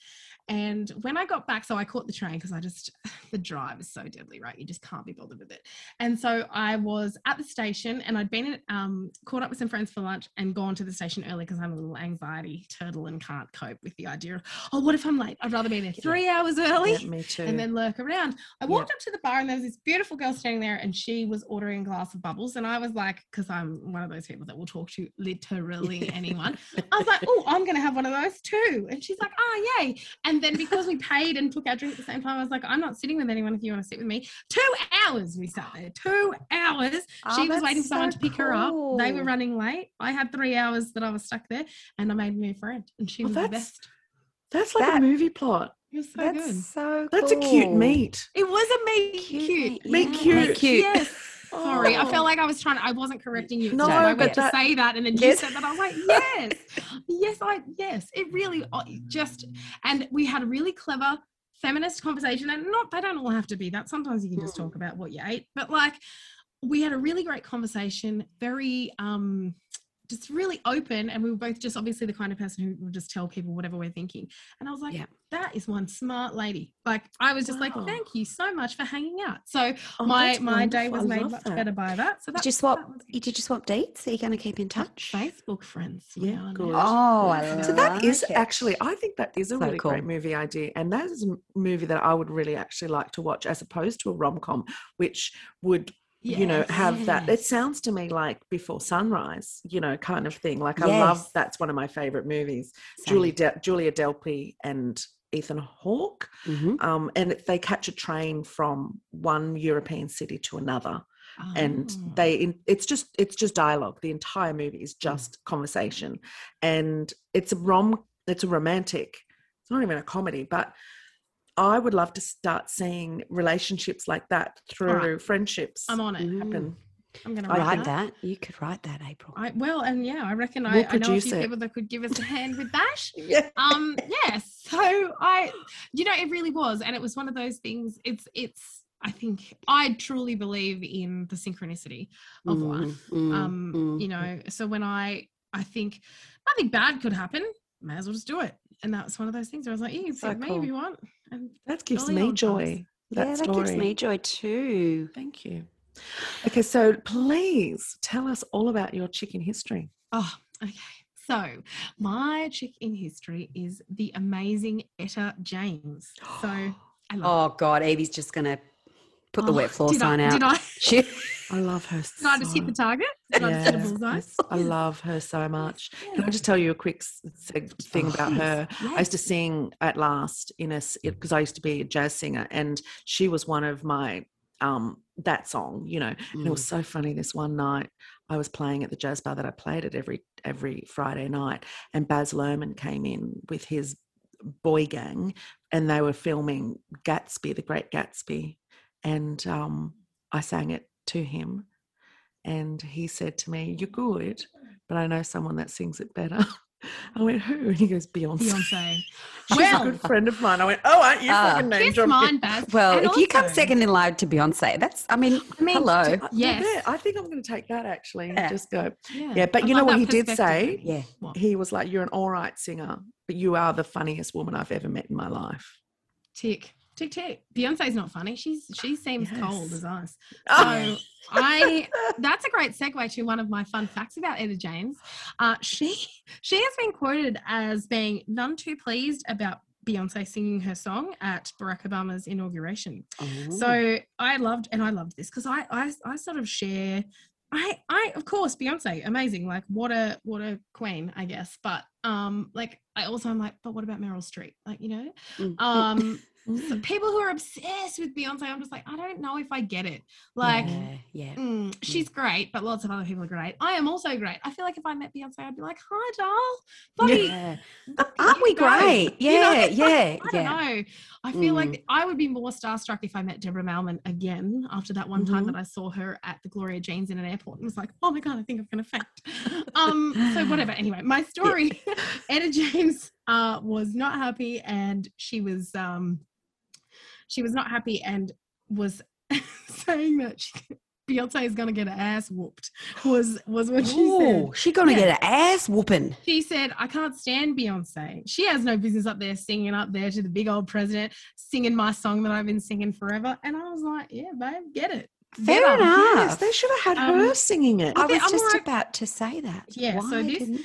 and when I got back, so I caught the train because I just [sighs] the drive is so deadly, right? You just can't be bothered with it. And so I was at the station, and I'd been um, caught up with some friends for lunch and gone to the station early because I'm a little anxiety turtle and can't cope with the idea of oh, what if I'm late? I'd rather be there three hours early Yeah, me too. and then lurk around. I walked up to the bar and there was this beautiful girl standing there and she was ordering a glass of bubbles. And I was like, because I'm one of those people that will talk to literally [laughs] anyone. I was like, oh, I'm going to have one of those too. And she's like, oh, yay. And then because we paid and took our drink at the same time, I was like, I'm not sitting with anyone if you want to sit with me. Two hours we sat there, two hours. Oh, she was waiting for someone to pick her up. They were running late. I had three hours that I was stuck there and I made a new friend and she Oh, was the that's best. That's like That- a movie plot. It was so That's good. so That's a cute cool. meat. It was a meet Cute. cute. meat, Meet yeah. cute. Meet cute. Yes. Sorry, I Oh. felt like I was trying to, I wasn't correcting you. No, so I went to that- say that and then you Yes. said that. I was like, yes, yes, I, yes. It really uh, just, and we had a really clever feminist conversation and not, they don't all have to be that. Sometimes you can just Mm. talk about what you ate, but like we had a really great conversation, very, um, just really open and we were both just obviously the kind of person who will just tell people whatever we're thinking and i was like Yeah. that is one smart lady like i was just like thank you so much for hanging out so Oh, my my day was made much that. better by that. So that, Did you swap? that Did you swap dates? Are you going to keep in touch? Facebook friends. Yeah, good. Oh, I So that is like it. actually, I think that is a So really cool. great movie idea, and that is a movie that I would really actually like to watch, as opposed to a rom com, which would you know Yes. have that. It sounds to me like Before Sunrise, you know, kind of thing. Like I love that's one of my favorite movies. Same. Julie De- Julia Delpy and Ethan Hawke, Mhm. um, and they catch a train from one European city to another and Oh. they in, it's just it's just dialogue the entire movie is just conversation and it's a rom it's a romantic it's not even a comedy but i would love to start seeing relationships like that through friendships I'm on it. Mm. happen I'm gonna I write Write that. that. You could write that, April. I, well, and yeah, I reckon I, We'll I know a few it. people that could give us a hand with [laughs] that. yeah Um, yes. So I, you know, it really was, and it was one of those things. It's, it's. I think I truly believe in the synchronicity of Mm, life. mm, um mm. you know so when i i think nothing bad could happen may as well just do it. And that's one of those things where i was like you can So pick me if you want and that gives me joy. That yeah, story that gives me joy too. thank you. Okay so please tell us all about your chicken history. Oh okay. So my chick in history is the amazing etta james. So [gasps] i love Oh God, Evie's just going to put the Oh, wet floor did sign I, out. did i [laughs] She- i love her did i just hit the target did i just hit a Yeah. bullseye [laughs] I love her so much. Can I just tell you a quick thing Oh, about yes, her? I used to sing at last in a because I used to be a jazz singer, and she was one of my um that song, you know. And it was so funny. This one night, I was playing at the jazz bar that I played at every every Friday night, and Baz Luhrmann came in with his boy gang, and they were filming Gatsby, the Great Gatsby, and um, I sang it to him, and he said to me, "You're good, but I know someone that sings it better." [laughs] I went, "Who?" And he goes, "Beyonce." beyonce [laughs] She's well a good friend of mine. I went, "Oh, aren't you Ah. fucking name kiss dropping?" mine Baz. [laughs] well, And if you come second in line to Beyonce, that's, I mean, I mean, hello. Uh, Yes. yeah, I think I'm going to take that actually. and Yeah. Just go. yeah, Yeah, but I you know what he did say? yeah. What? He was like, "You're an all right singer, but you are the funniest woman I've ever met in my life." Tick, tick, tick. Beyonce's not funny. She's she seems cold as ice. Oh. So I [laughs] that's a great segue to one of my fun facts about Etta James. Uh, she she has been quoted as being none too pleased about Beyonce singing her song at Barack Obama's inauguration. Oh. So I loved and I loved this because I, I I sort of share I I of course Beyonce, amazing. Like what a what a queen, I guess. But um like I also I'm like, but what about Meryl Streep? Like, you know? Mm. Um so Mm. people who are obsessed with Beyonce, I'm just like, I don't know if I get it. Like yeah, yeah. mm, she's great, but lots of other people are great. I am also great. I feel like if I met Beyonce, I'd be like, hi, doll. Buddy, Yeah. Aren't we you go." great? [laughs] You know? Yeah, [laughs] yeah, I don't yeah. know. I feel Mm. like I would be more starstruck if I met Deborah Mailman again after that one time Mhm. that I saw her at the Gloria Jeans in an airport and was like, oh my God, I think I'm going to faint. um, so whatever. Anyway, my story, [laughs] Etta James uh, was not happy and she was, um, she was not happy and was [laughs] saying that she, Beyonce is to get her ass whooped was, was what she said. Oh, she gonna Yeah. get her ass whooping. She said, I can't stand Beyonce. She has no business up there singing up there to the big old president, singing my song that I've been singing forever. And I was like, yeah, babe, get it. Get Fair up." enough. Yes, they should have had Um, her singing it. I was I'm just about to say that. Yeah, so this-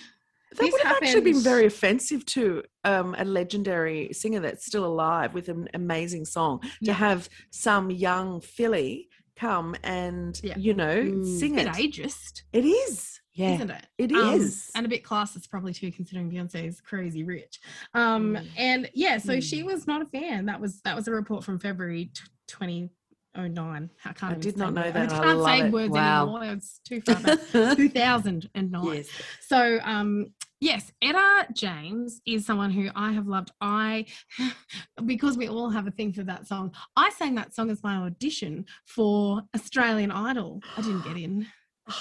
That this would have actually been very offensive to um, a legendary singer that's still alive with an amazing song to have some young filly come and Yeah. you know Mm. sing it. ageist, It is. yeah. isn't it? It Um, is. and a bit classist probably too, considering Beyonce is crazy rich. Um, Mm. and yeah, so she Mm. was not a fan. That was that was a report from February t- 2009. I can't. I did not know words. that. I can't say it. words Wow. anymore. It's too far back. [laughs] 2009. yes. So, um, yes, Etta James is someone who I have loved. I, [laughs] because we all have a thing for that song, I sang that song as my audition for Australian Idol. I didn't get in. [gasps]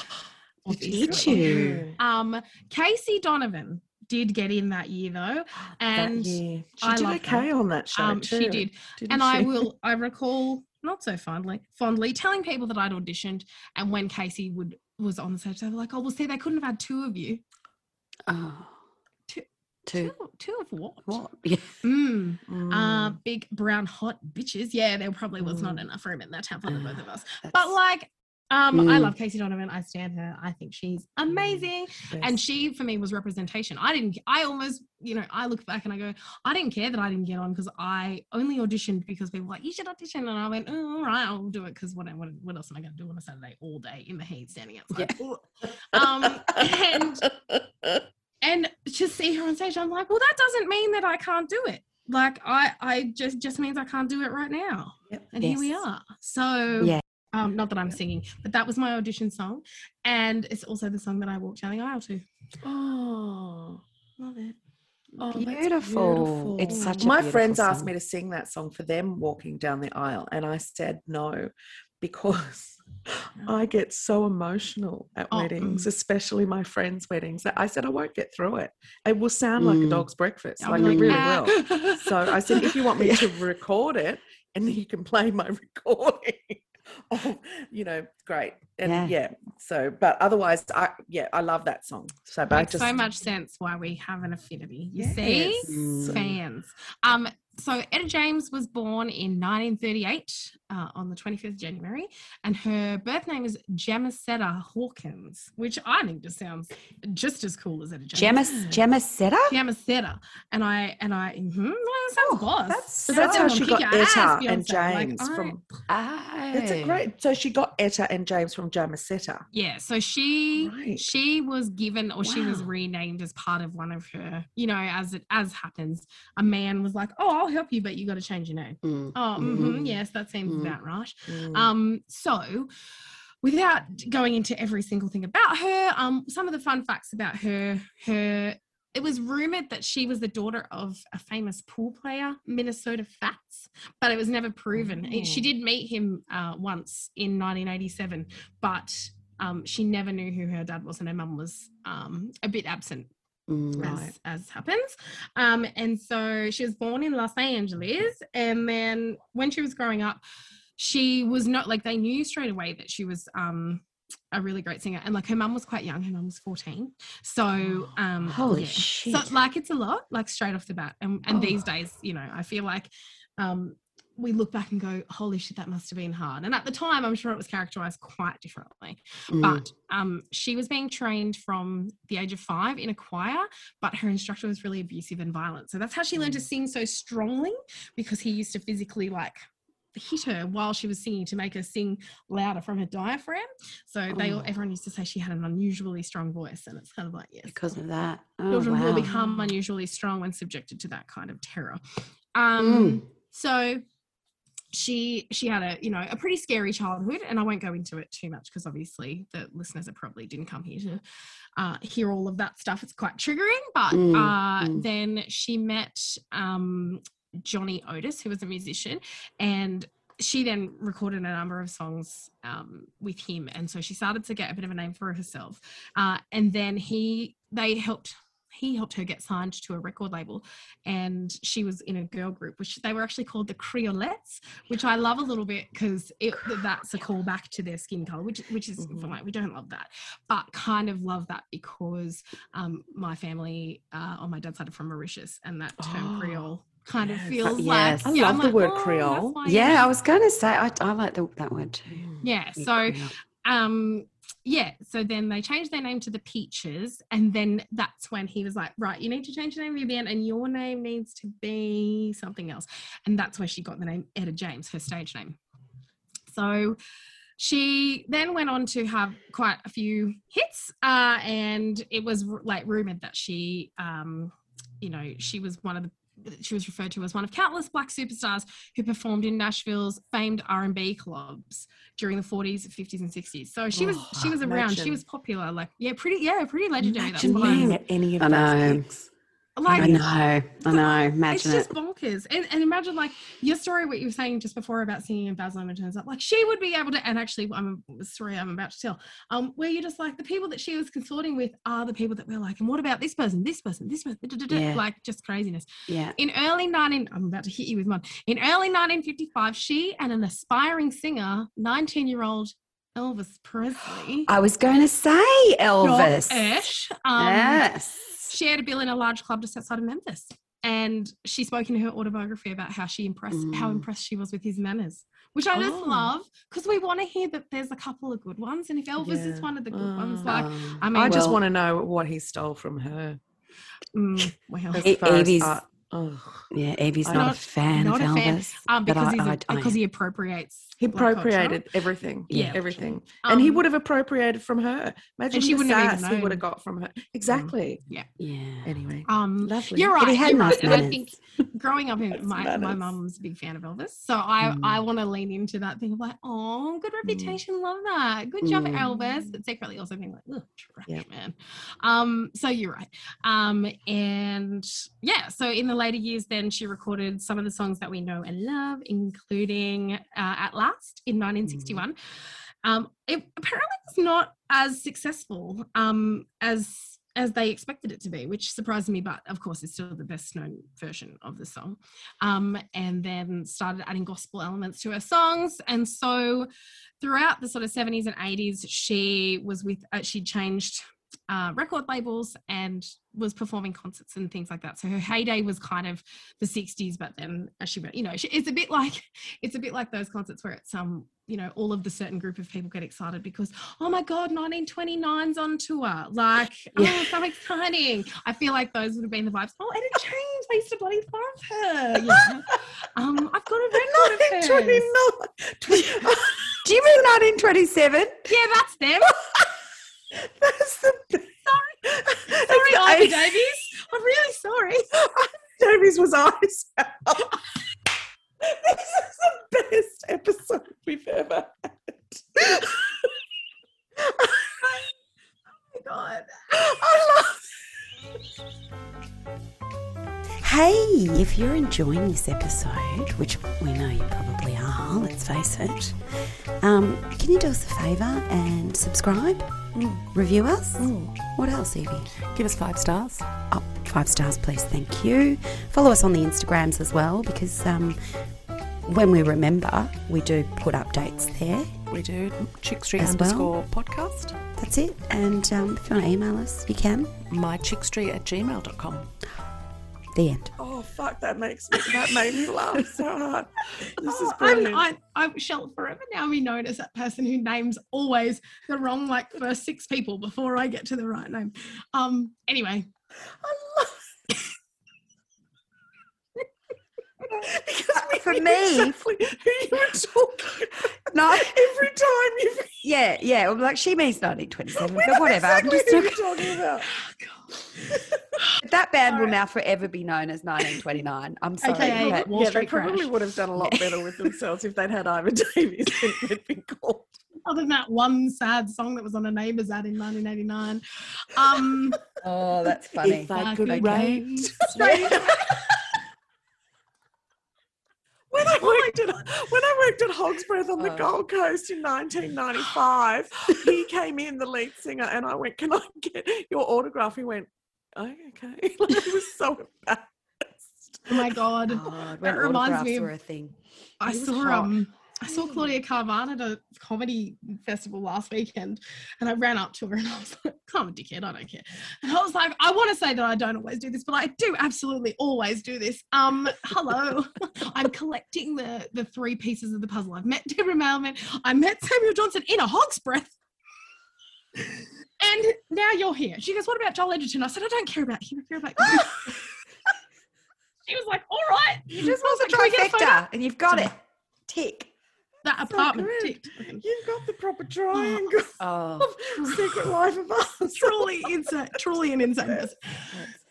Did obviously. you? Um, Casey Donovan did get in that year though, [gasps] and year. She I did love okay on that show um, too. she did. didn't And I will, [laughs] I recall not so fondly, fondly telling people that I'd auditioned, and when Casey would was on the stage, they were like, "Oh, well, see, they couldn't have had two of you. Oh. Two- Two. Two, two of what? What? [laughs] Yeah. Mm. Uh, Mm. big brown hot bitches. Yeah, there probably was not Mm. enough room in that town for the both of us. But like, um, I Mm. love Casey Donovan. I stand her. I think she's amazing. And she, for me, was representation. I didn't. I almost, you know, I look back and I go, I didn't care that I didn't get on because I only auditioned because people were like, you should audition, and I went, oh, all right, I'll do it because what, what, what else am I going to do on a Saturday all day in the heat standing outside? Um, and and to see her on stage, I'm like, well, that doesn't mean that I can't do it. Like I, I just just means I can't do it right now. Yep. And here we are. So Yeah. Um, not that I'm singing, but that was my audition song, and it's also the song that I walked down the aisle to. Oh. Love it. Oh, that's Beautiful. It's such a My friends beautiful asked me to sing that song for them walking down the aisle, and I said no [laughs] because I get so emotional at Oh, weddings, mm. especially my friends' weddings. that I said I won't get through it. It will sound like a Mm. dog's breakfast, I'll like be it really "Ah." will. So I said, if you want me [laughs] Yeah. to record it, and then you can play my [laughs] recording. [laughs] Oh, you know, great. And Yeah. yeah. So, but otherwise, I yeah, I love that song. So, but Makes just so much sense why we have an affinity. You Yes. see, Mm. fans. Um, so Etta James was born in 1938 uh, on the 25th of January, and her birth name is Jamesetta Hawkins, which I think just sounds just as cool as Etta James. Gemma Setter? Jamesetta, and I and I, mm-hmm, well, that sounds boss. That's, that's how she got Etta and. Like, James I- from. Ah, That's a great. So she got Etta and James from Jamesetta. Yeah, so she Right. she was given or she was renamed as part of one of her, you know, as it as happens, a man was like, "Oh, I'll help you, but you got to change your name." Mm. Oh, mhm, Mhm. yes, that seems Mm. about right. Mm. Um, so without going into every single thing about her, um, some of the fun facts about her, her it was rumored that she was the daughter of a famous pool player, Minnesota Fats, but it was never proven. It- She Oh. did meet him uh, once in 1987, but um, she never knew who her dad was, and her mum was um, a bit absent. Right. as, as happens. Um, and so she was born in Los Angeles. And then when she was growing up, she was not like they knew straight away that she was um, a really great singer. And like her mum was quite young, her mum was 14. So, um, Holy yeah. shit. So, like, it's a lot, like, straight off the bat. And, and these Oh. days, you know, I feel like. Um, we look back and go, holy shit, that must have been hard. And at the time, I'm sure it was characterized quite differently Mm. but um, she was being trained from the age of five in a choir, but her instructor was really abusive and violent. So that's how she learned to Mm. sing so strongly because he used to physically like hit her while she was singing to make her sing louder from her diaphragm. So they all, Oh. everyone used to say she had an unusually strong voice, and it's kind of like yes, Because of that. Oh, children will become unusually strong when subjected to that kind of terror. Um, so she she had a you know a pretty scary childhood and i won't go into it too much because obviously the listeners that probably didn't come here to uh, hear all of that stuff it's quite triggering but Mm, uh, mm. then she met um, johnny otis who was a musician and she then recorded a number of songs um, with him and so she started to get a bit of a name for herself uh, and then he they helped he helped her get signed to a record label and she was in a girl group which they were actually called the creolettes which i love a little bit because that's a callback to their skin color which which is Mhm. fine we don't love that but kind of love that because um, my family uh, on my dad's side are from mauritius and that term Oh, creole kind of yes. feels yes. like I yeah, love I'm the like, word "Oh, Creole." Yeah, you- I was going to say, I, I like the, that word too. yeah Yeah, so Creole. Um yeah so then they changed their name to the peaches and then that's when he was like right you need to change the name of your band and your name needs to be something else. And that's where she got the name etta james her stage name. So she then went on to have quite a few hits uh, and it was like rumored that she um, you know she was one of the she was referred to as one of countless black superstars who performed in Nashville's famed R&B clubs during the 40s, 50s, and 60s. So she was oh, she Oh, was around. She was popular. Like yeah, pretty yeah, pretty legendary. That's Imagine what being at any of I those know. gigs. Like I know, I know. Imagine it's just it. bonkers. And, and imagine like your story, what you were saying just before about singing in Baz Luhrmann turns up. Like she would be able to, and actually, I'm a story I'm about to tell. Um, where you're just like the people that she was consorting with are the people that we're like, and what about this person, this person, this person, da, da, da, Yeah. like just craziness. Yeah. In early 19, I'm about to hit you with one. In early 1955, she and an aspiring singer, 19 year old Elvis Presley, I was going to say Elvis. Josh, um, yes. Shared a bill in a large club just outside of Memphis. And she spoke in her autobiography about how she impressed, how Mm. impressed she was with his manners, which I just Oh. love because we want to hear that there's a couple of good ones. And if Elvis is one of the good ones, Oh. like, Um, I mean, I just well, want to know what he stole from her. mm, well, As far as Evie's- art. Ugh. Yeah, Evie's not, not- a fan not of a fan. Elvis. um, but because I- he's I- a, I because he appropriates. He black culture. appropriated everything. Yeah. everything. and he Um, would have appropriated from her. Imagine she the wouldn't have even sass he would have got from her. Exactly. Yeah. Yeah. Anyway, Um, lovely. You're But he right. had You're nice right. I think growing up [laughs] in Nice my my manners. mum's a big fan of Elvis, so I Mm. I want to lean into that thing of like, oh, good reputation, love that, good job, Mm. Elvis. But secretly also being like, ugh, trash Yep. man. Um, so you're right. Um, and yeah, so in the later years, then she recorded some of the songs that we know and love, including uh, "At Last" in 1961. Um, it apparently was not as successful um, as as they expected it to be, which surprised me, but of course, it's still the best known version of the song. Um, and then started adding gospel elements to her songs. And so throughout the sort of 70s and 80s, she was with, uh, she changed uh, record labels and was performing concerts and things like that. So her heyday was kind of the 60s, but then as she went, you know, she, it's a bit like, [laughs] it's a bit like those concerts where it's, um, you know, all of the certain group of people get excited because, oh my God, 1929's on tour. Like, [laughs] Yeah. oh, so exciting. I feel like those would have been the vibes. Oh, Etta [laughs] James, I used to bloody love her. Know? um, I've got a record of hers. 1929. Do you mean 1927? Yeah, that's them. That's the best. Sorry, It's Ivor Davies. I'm really sorry. [laughs] Davies was eyes out. this is the best episode we've ever had. [laughs] Oh my God. I love Hey, if you're enjoying this episode, which we know you probably are, let's face it, um, can you do us a favour and subscribe? Review us? What else, Evie? Give us five stars. Oh, five stars, please. Thank you. Follow us on the Instagrams as well because um, when we remember, we do put updates there. We do Chick Street As well. underscore podcast. That's it. And um, if you want to email us, you can. mychickstreet at gmail.com. The end. Oh fuck, that makes me that made me laugh so [laughs] hard. This is Oh, [laughs] I'm, brilliant. I, I shall forever now be known as that person who names always the wrong like first six people before I get to the right name. Um. Anyway, I love For [laughs] me- exactly who you were talking. No. every time you [laughs] Yeah, yeah. I'm like, she means 1927, we but know whatever. I'm just who not- you're talking [laughs] about. that band will now forever be known as 1929. I'm sorry. AKA but- yeah, they probably Crash. would have done a lot better with themselves if they'd had Ivor Davies and they'd been called. Other than that one sad song that was on a neighbour's ad in 1989. Um, oh, that's funny. If I I could could write. write. When I worked at when I worked at Hog's Breath on the Oh. Gold Coast in 1995, he [gasps] came in, the lead singer, and I went, "Can I get your autograph?" He went, "Oh, okay." [laughs] Like, he was so embarrassed. [laughs] oh my god. God, That reminds autographs me were of- a thing. I He saw hot. um I saw Claudia Karvan at a comedy festival last weekend and I ran up to her and I was like, I'm a dickhead, I don't care. And I was like, I want to say that I don't always do this, but I do absolutely always do this. Um, hello. [laughs] I'm collecting the the three pieces of the puzzle. I've met Deborah Mailman, I met Samuel Johnson in a hog's breath. And now you're here. She goes, What about Joel Edgerton? I said, I don't care about him, I care about you. [laughs] she was like, All right. You just want "Can get a photo?" and you've got So- it. Tick. That So apartment good. ticked. You've got the proper triangle Oh, of Secret Life of Us. truly insane, truly an insane person.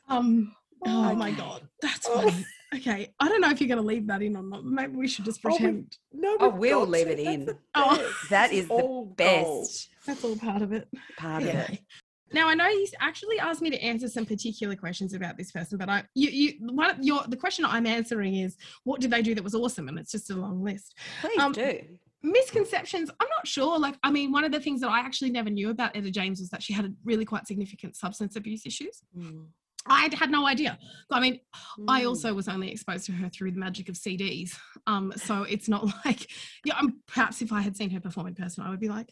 Um, oh my god, that's Oh. funny. Okay, I don't know if you're going to leave that in or not. Maybe we should just Oh, we- pretend No, Oh, we've we'll leave it in. Oh. best. that This is the all gold. best that's all part of it. part of it. Now I know you actually asked me to answer some particular questions about this person, but I you you one of your the question I'm answering is what did they do that was awesome, and it's just a long list. Please Um, do. misconceptions i'm not sure like i mean one of the things that i actually never knew about etta james was that she had a really quite significant substance abuse issues Mm. i had no idea i mean i Mm. also was only exposed to her through the magic of cds um so it's not [laughs] like yeah I'm, perhaps if i had seen her perform in person i would be like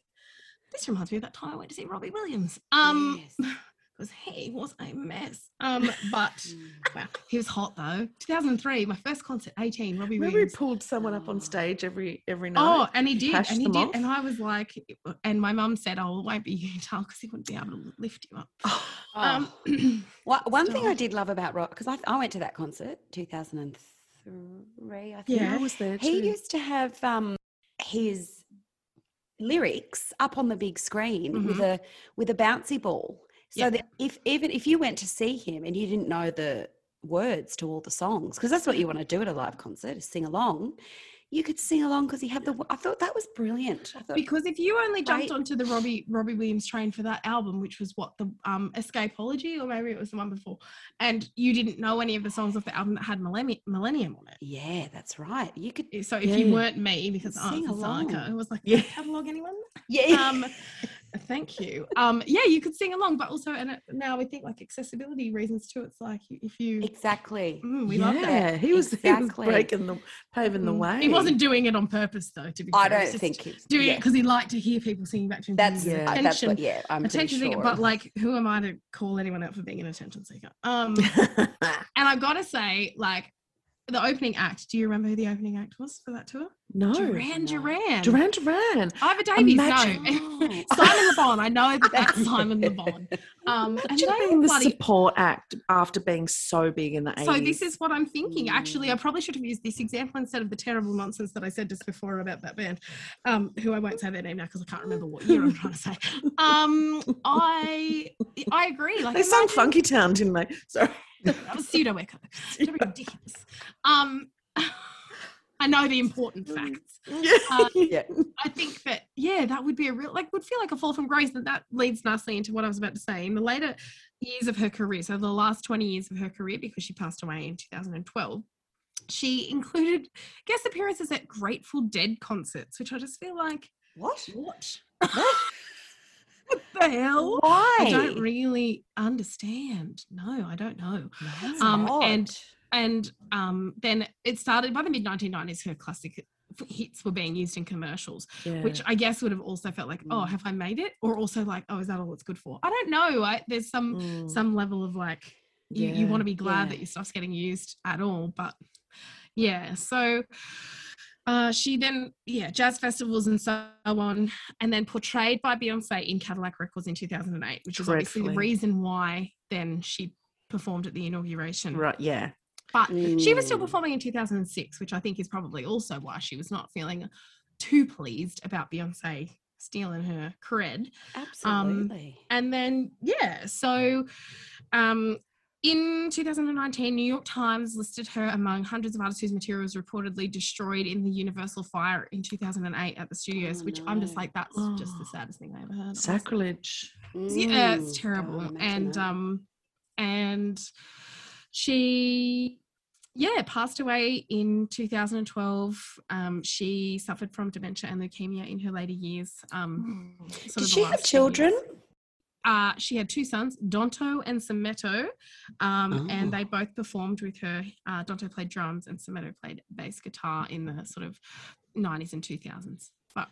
this reminds me of that time i went to see robbie williams um Yes. [laughs] because he was a mess um [laughs] but Mm. wow he was hot though 2003 my first concert 18 robbie Remember he pulled someone up Oh. on stage every every night. Oh, and he did, and he did, off? and I was like, and my mum said, "Oh, it won't be you, Tal, because he wouldn't be able to lift you up." [laughs] Oh. Um, [clears throat] One, one thing I did love about Rock, because I, I went to that concert 2003, I think. Yeah. I was there too. He used to have um, his lyrics up on the big screen with mm-hmm. a with a bouncy ball. So Yeah. that if even if you went to see him and you didn't know the words to all the songs, because that's what you want to do at a live concert is sing along, you could sing along because he had the. I thought that was brilliant. Thought, because if you only jumped Right. onto the Robbie Robbie Williams train for that album, which was what the um Escapology, or maybe it was the one before, and you didn't know any of the songs off the album that had Millennium, Millennium on it. yeah, that's right. You could. So if Yeah. you weren't me, because I'm a it was like, yeah, catalog anyone? [laughs] Yeah. um thank you um yeah you could sing along but also and now we think like accessibility reasons too it's like if you exactly. Mm, we yeah, love that he was he Exactly. was breaking the paving the Mm. way. he wasn't doing it on purpose though to be I fair. don't He's just think he's doing it because he liked to hear people singing back to him That's Yeah. he's uh, that's attention what. Yeah, I'm pretty attention seeker sure. but like who am i to call anyone out for being an attention seeker um [laughs] and i've got to say like the opening act do you remember who the opening act was for that tour no. duran duran Duran Duran. Ivor Davies, Imagine- [laughs] no. Simon Le Bon. I know that that's [laughs] Simon Le Bon. Um, and Imagine they being the bloody support act after being so big in the 80s. So this is what I'm thinking. Actually, Mm. I probably should have used this example instead of the terrible nonsense that I said just before about that band, um, who I won't say their name now because I can't remember what year I'm trying to say. [laughs] Um, I I agree. Like they sung imagine- Funky Town, didn't they? Sorry. That was pseudo echo. [laughs] Ridiculous. Um, [laughs] I know the important facts. Yeah. [laughs] Uh, Yeah. I think that yeah, that would be a real like would feel like a fall from grace. And that leads nicely into what I was about to say. In the later years of her career, so the last 20 years of her career, because she passed away in 2012, she included guest appearances at Grateful Dead concerts, which I just feel like What? what? What the hell? Why? I don't really understand. No, I don't know. Um, odd. and and um, then it started by the mid 1990s. Her classic hits were being used in commercials, which I guess would have also felt like, oh, Mm. have I made it? Or also like, oh, is that all it's good for? I don't know. I, there's some Mm. some level of like, you, you want to be glad yeah. that your stuff's getting used at all, but yeah. So uh, she then, yeah, jazz festivals and so on, and then portrayed by Beyonce in Cadillac Records in 2008, which is obviously the reason why then she performed at the inauguration Right, yeah. But she was still Mm. performing in 2006, which I think is probably also why she was not feeling too pleased about Beyonce stealing her cred. Absolutely. And then, yeah, so um, in 2019, New York Times listed her among hundreds of artists whose material was reportedly destroyed in the Universal fire in 2008 at the studios, Oh, which I'm just like, that's just the Oh. saddest thing I ever heard. honestly. Sacrilege. Yeah, it's Mm, terrible. God, imagine And um and she yeah, passed away in 2012. Um, she suffered from dementia and leukemia in her later years. Um, sort Did of she have children? years. Children? Uh, she had two sons, Donto and Sametto, um, and Oh. they both performed with her. Uh, Donto played drums and Sametto played bass guitar in the sort of 90s and 2000s. But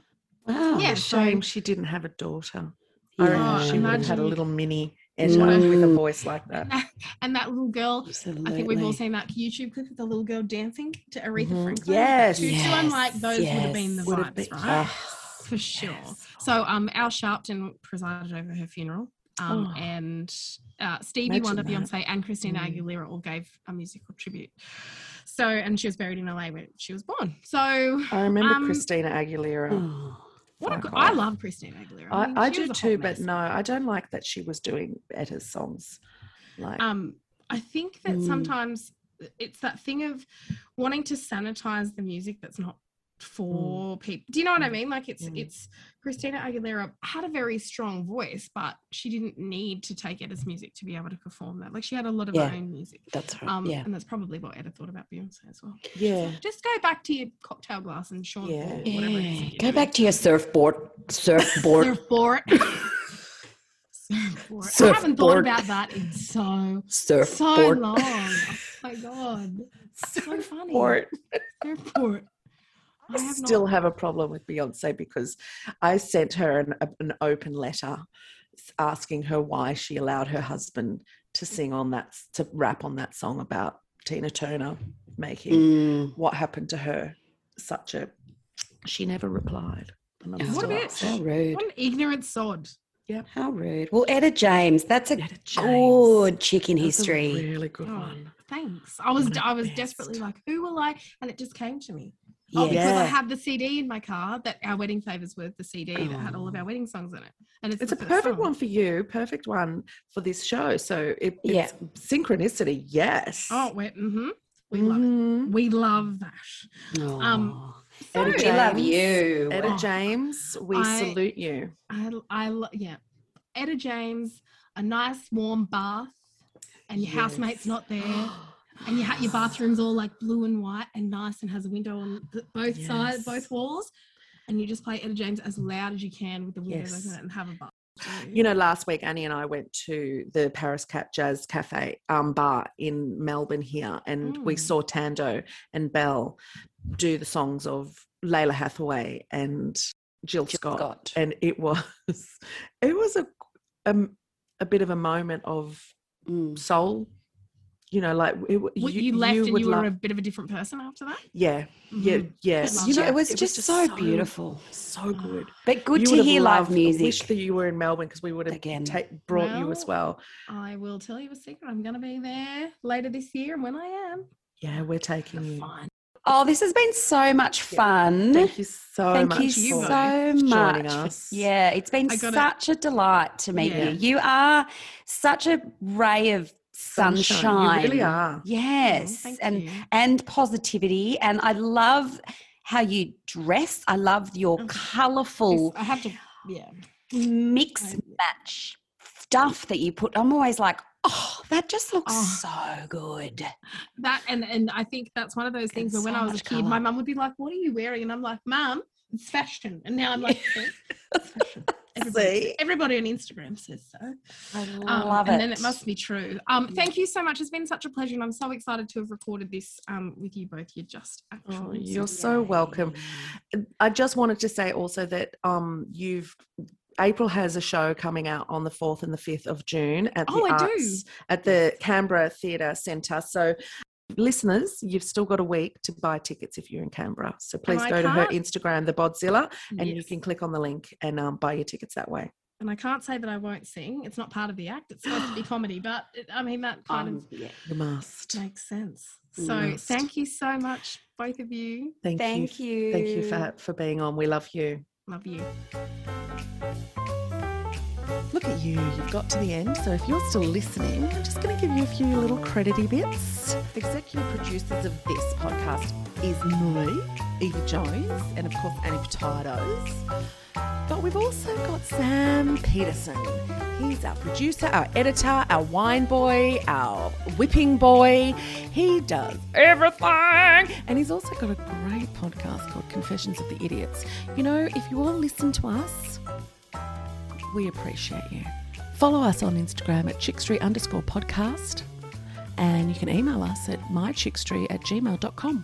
Wow. Yeah, a so- shame she didn't have a daughter. I reckon she would have had a little mini Etta Mm. with a voice like that. [laughs] and that little girl, Absolutely. I think we've all seen that YouTube clip of the little girl dancing to Aretha Mhm. Franklin. Yes. Two, two I'm like, Yes, those would have been the. Would vibes, been- right? Ah, For sure. yes. So um Al Sharpton presided over her funeral. Um, Oh. and uh, Stevie Imagine Wonder, that. Beyonce, and Christina Mm. Aguilera all gave a musical tribute. So, and she was buried in LA where she was born. So, I remember Um, Christina Aguilera. Oh. what a good, I love Christina Aguilera. I, mean, I do was a hot too, but no, I don't like that she was doing Etta's songs. Like, um i think that Mm. sometimes it's that thing of wanting to sanitize the music that's not for people do you know what i Mm. mean like it's Mm. it's christina aguilera had a very strong voice but she didn't need to take Etta's music to be able to perform that like she had a lot of Yeah. her own music That's right. um yeah. and that's probably what Etta thought about beyonce as well yeah. just go back to your cocktail glass and Sean Yeah. Whatever Yeah. that Go doing. back to your surfboard. Surfboard. surfboard [laughs] surfboard i haven't thought about that in so surfboard. so long. Oh my god, so funny. Surfboard. Surfboard. I I have still not- have a problem with Beyonce because I sent her an, a- an open letter asking her why she allowed her husband to sing on that, to rap on that song about Tina Turner making Mm. what happened to her. Such a, she never replied. And I'm What a bitch. How rude. What an ignorant sod. Yeah. How rude. Well, Etta James, that's a Etta James. good chick in That a history. really good Oh, one. thanks. I was I was the desperately like, who will I? And it just came to me. Oh, Yeah. because I have the CD in my car that our wedding favors were the CD that had all of our Oh. wedding songs in it. And it's, It's a perfect song. one for you, perfect one for this show. So it, Yeah. it's synchronicity, yes. Oh, wait, mm-hmm. We love it. Mhm. We love that. Um, Aw. So, Etta we love you. Etta Oh. James, we I- salute you. I, I, lo- yeah. Etta James, a nice warm bath, and your housemate's not there. [gasps] [gasps] [gasps] and you ha- your bathroom's all like blue and white and nice and has a window on th- both sides, both walls, and you just play Etta James as loud as you can with the windows Yes. open and have a bath. You know, last week Annie and I went to the Paris Cat Jazz Cafe um, bar in Melbourne here, and we Mm. saw Tando and Belle do the songs of Lalah Hathaway and Jill, Jill Scott, Scott. and it was [laughs] it was a um, a bit of a moment of Mm. soul. You know, like it, w- What, you, left and you were love- a bit of a different person after that. yeah, yeah, Mhm. yeah. love You know, that. it was just so so beautiful. so good. But good You to would have hear live loved- I Wish that you were in Melbourne because we would have Again. ta- brought you as Well, well. I will tell you a secret. I'm going to be there later this year, and when I am, Yeah, we're taking you. fun. Oh, this has been so much Yeah. fun. Thank you so Thank much you you so for much. joining us. Yeah, it's been I gotta- such a delight to meet Yeah. you. You are such a ray of sunshine. You really are. Yes, Oh, and mm-hmm. you. and positivity. And I love how you dress. I love your mm-hmm. Oh, colourful I have to, yeah. mix match stuff that you put. I'm always like, oh, that just looks Oh. so good. that and and I think that's one of those things where And when so I was a kid, my colour. mum would be like, "What are you wearing?" And I'm like, "Mum, it's fashion." And now I'm like, [laughs] "It's fashion." Everybody, everybody on Instagram says so. I Um, love and it. then it must be true. Um, thank you so much. It's been such a pleasure, and I'm so excited to have recorded this um, with you both. You're just Oh, actually you're so so welcome. I just wanted to say also that um you've April has a show coming out on the 4th and the 5th of June at the Oh, I do. Arts at the Canberra Theatre Centre. So listeners, you've still got a week to buy tickets if you're in Canberra. So please go to her Instagram, the Bodzilla, and you can click on the link and um, buy your tickets that way. And I can't say that I won't sing. It's not part of the act. It's supposed to be [gasps] comedy, but it, I mean that kind Um, of yeah. You must. makes sense. You So must. thank you so much, both of you. Thank, Thank you. you. Thank you for, for being on. We love you. Love you. Look at you, you've got to the end. So if you're still listening, I'm just going to give you a few little credity bits. Executive producers of this podcast is me, Eva Jones, and of course Annie Potatoes. But we've also got Sam Peterson. He's our producer, our editor, our wine boy, our whipping boy. He does everything. And he's also got a great podcast called Confessions of the Idiots. You know, if you all listen to us, we appreciate you. Follow us on Instagram at chickstreet underscore podcast. And you can email us at mychickstreet at gmail.com.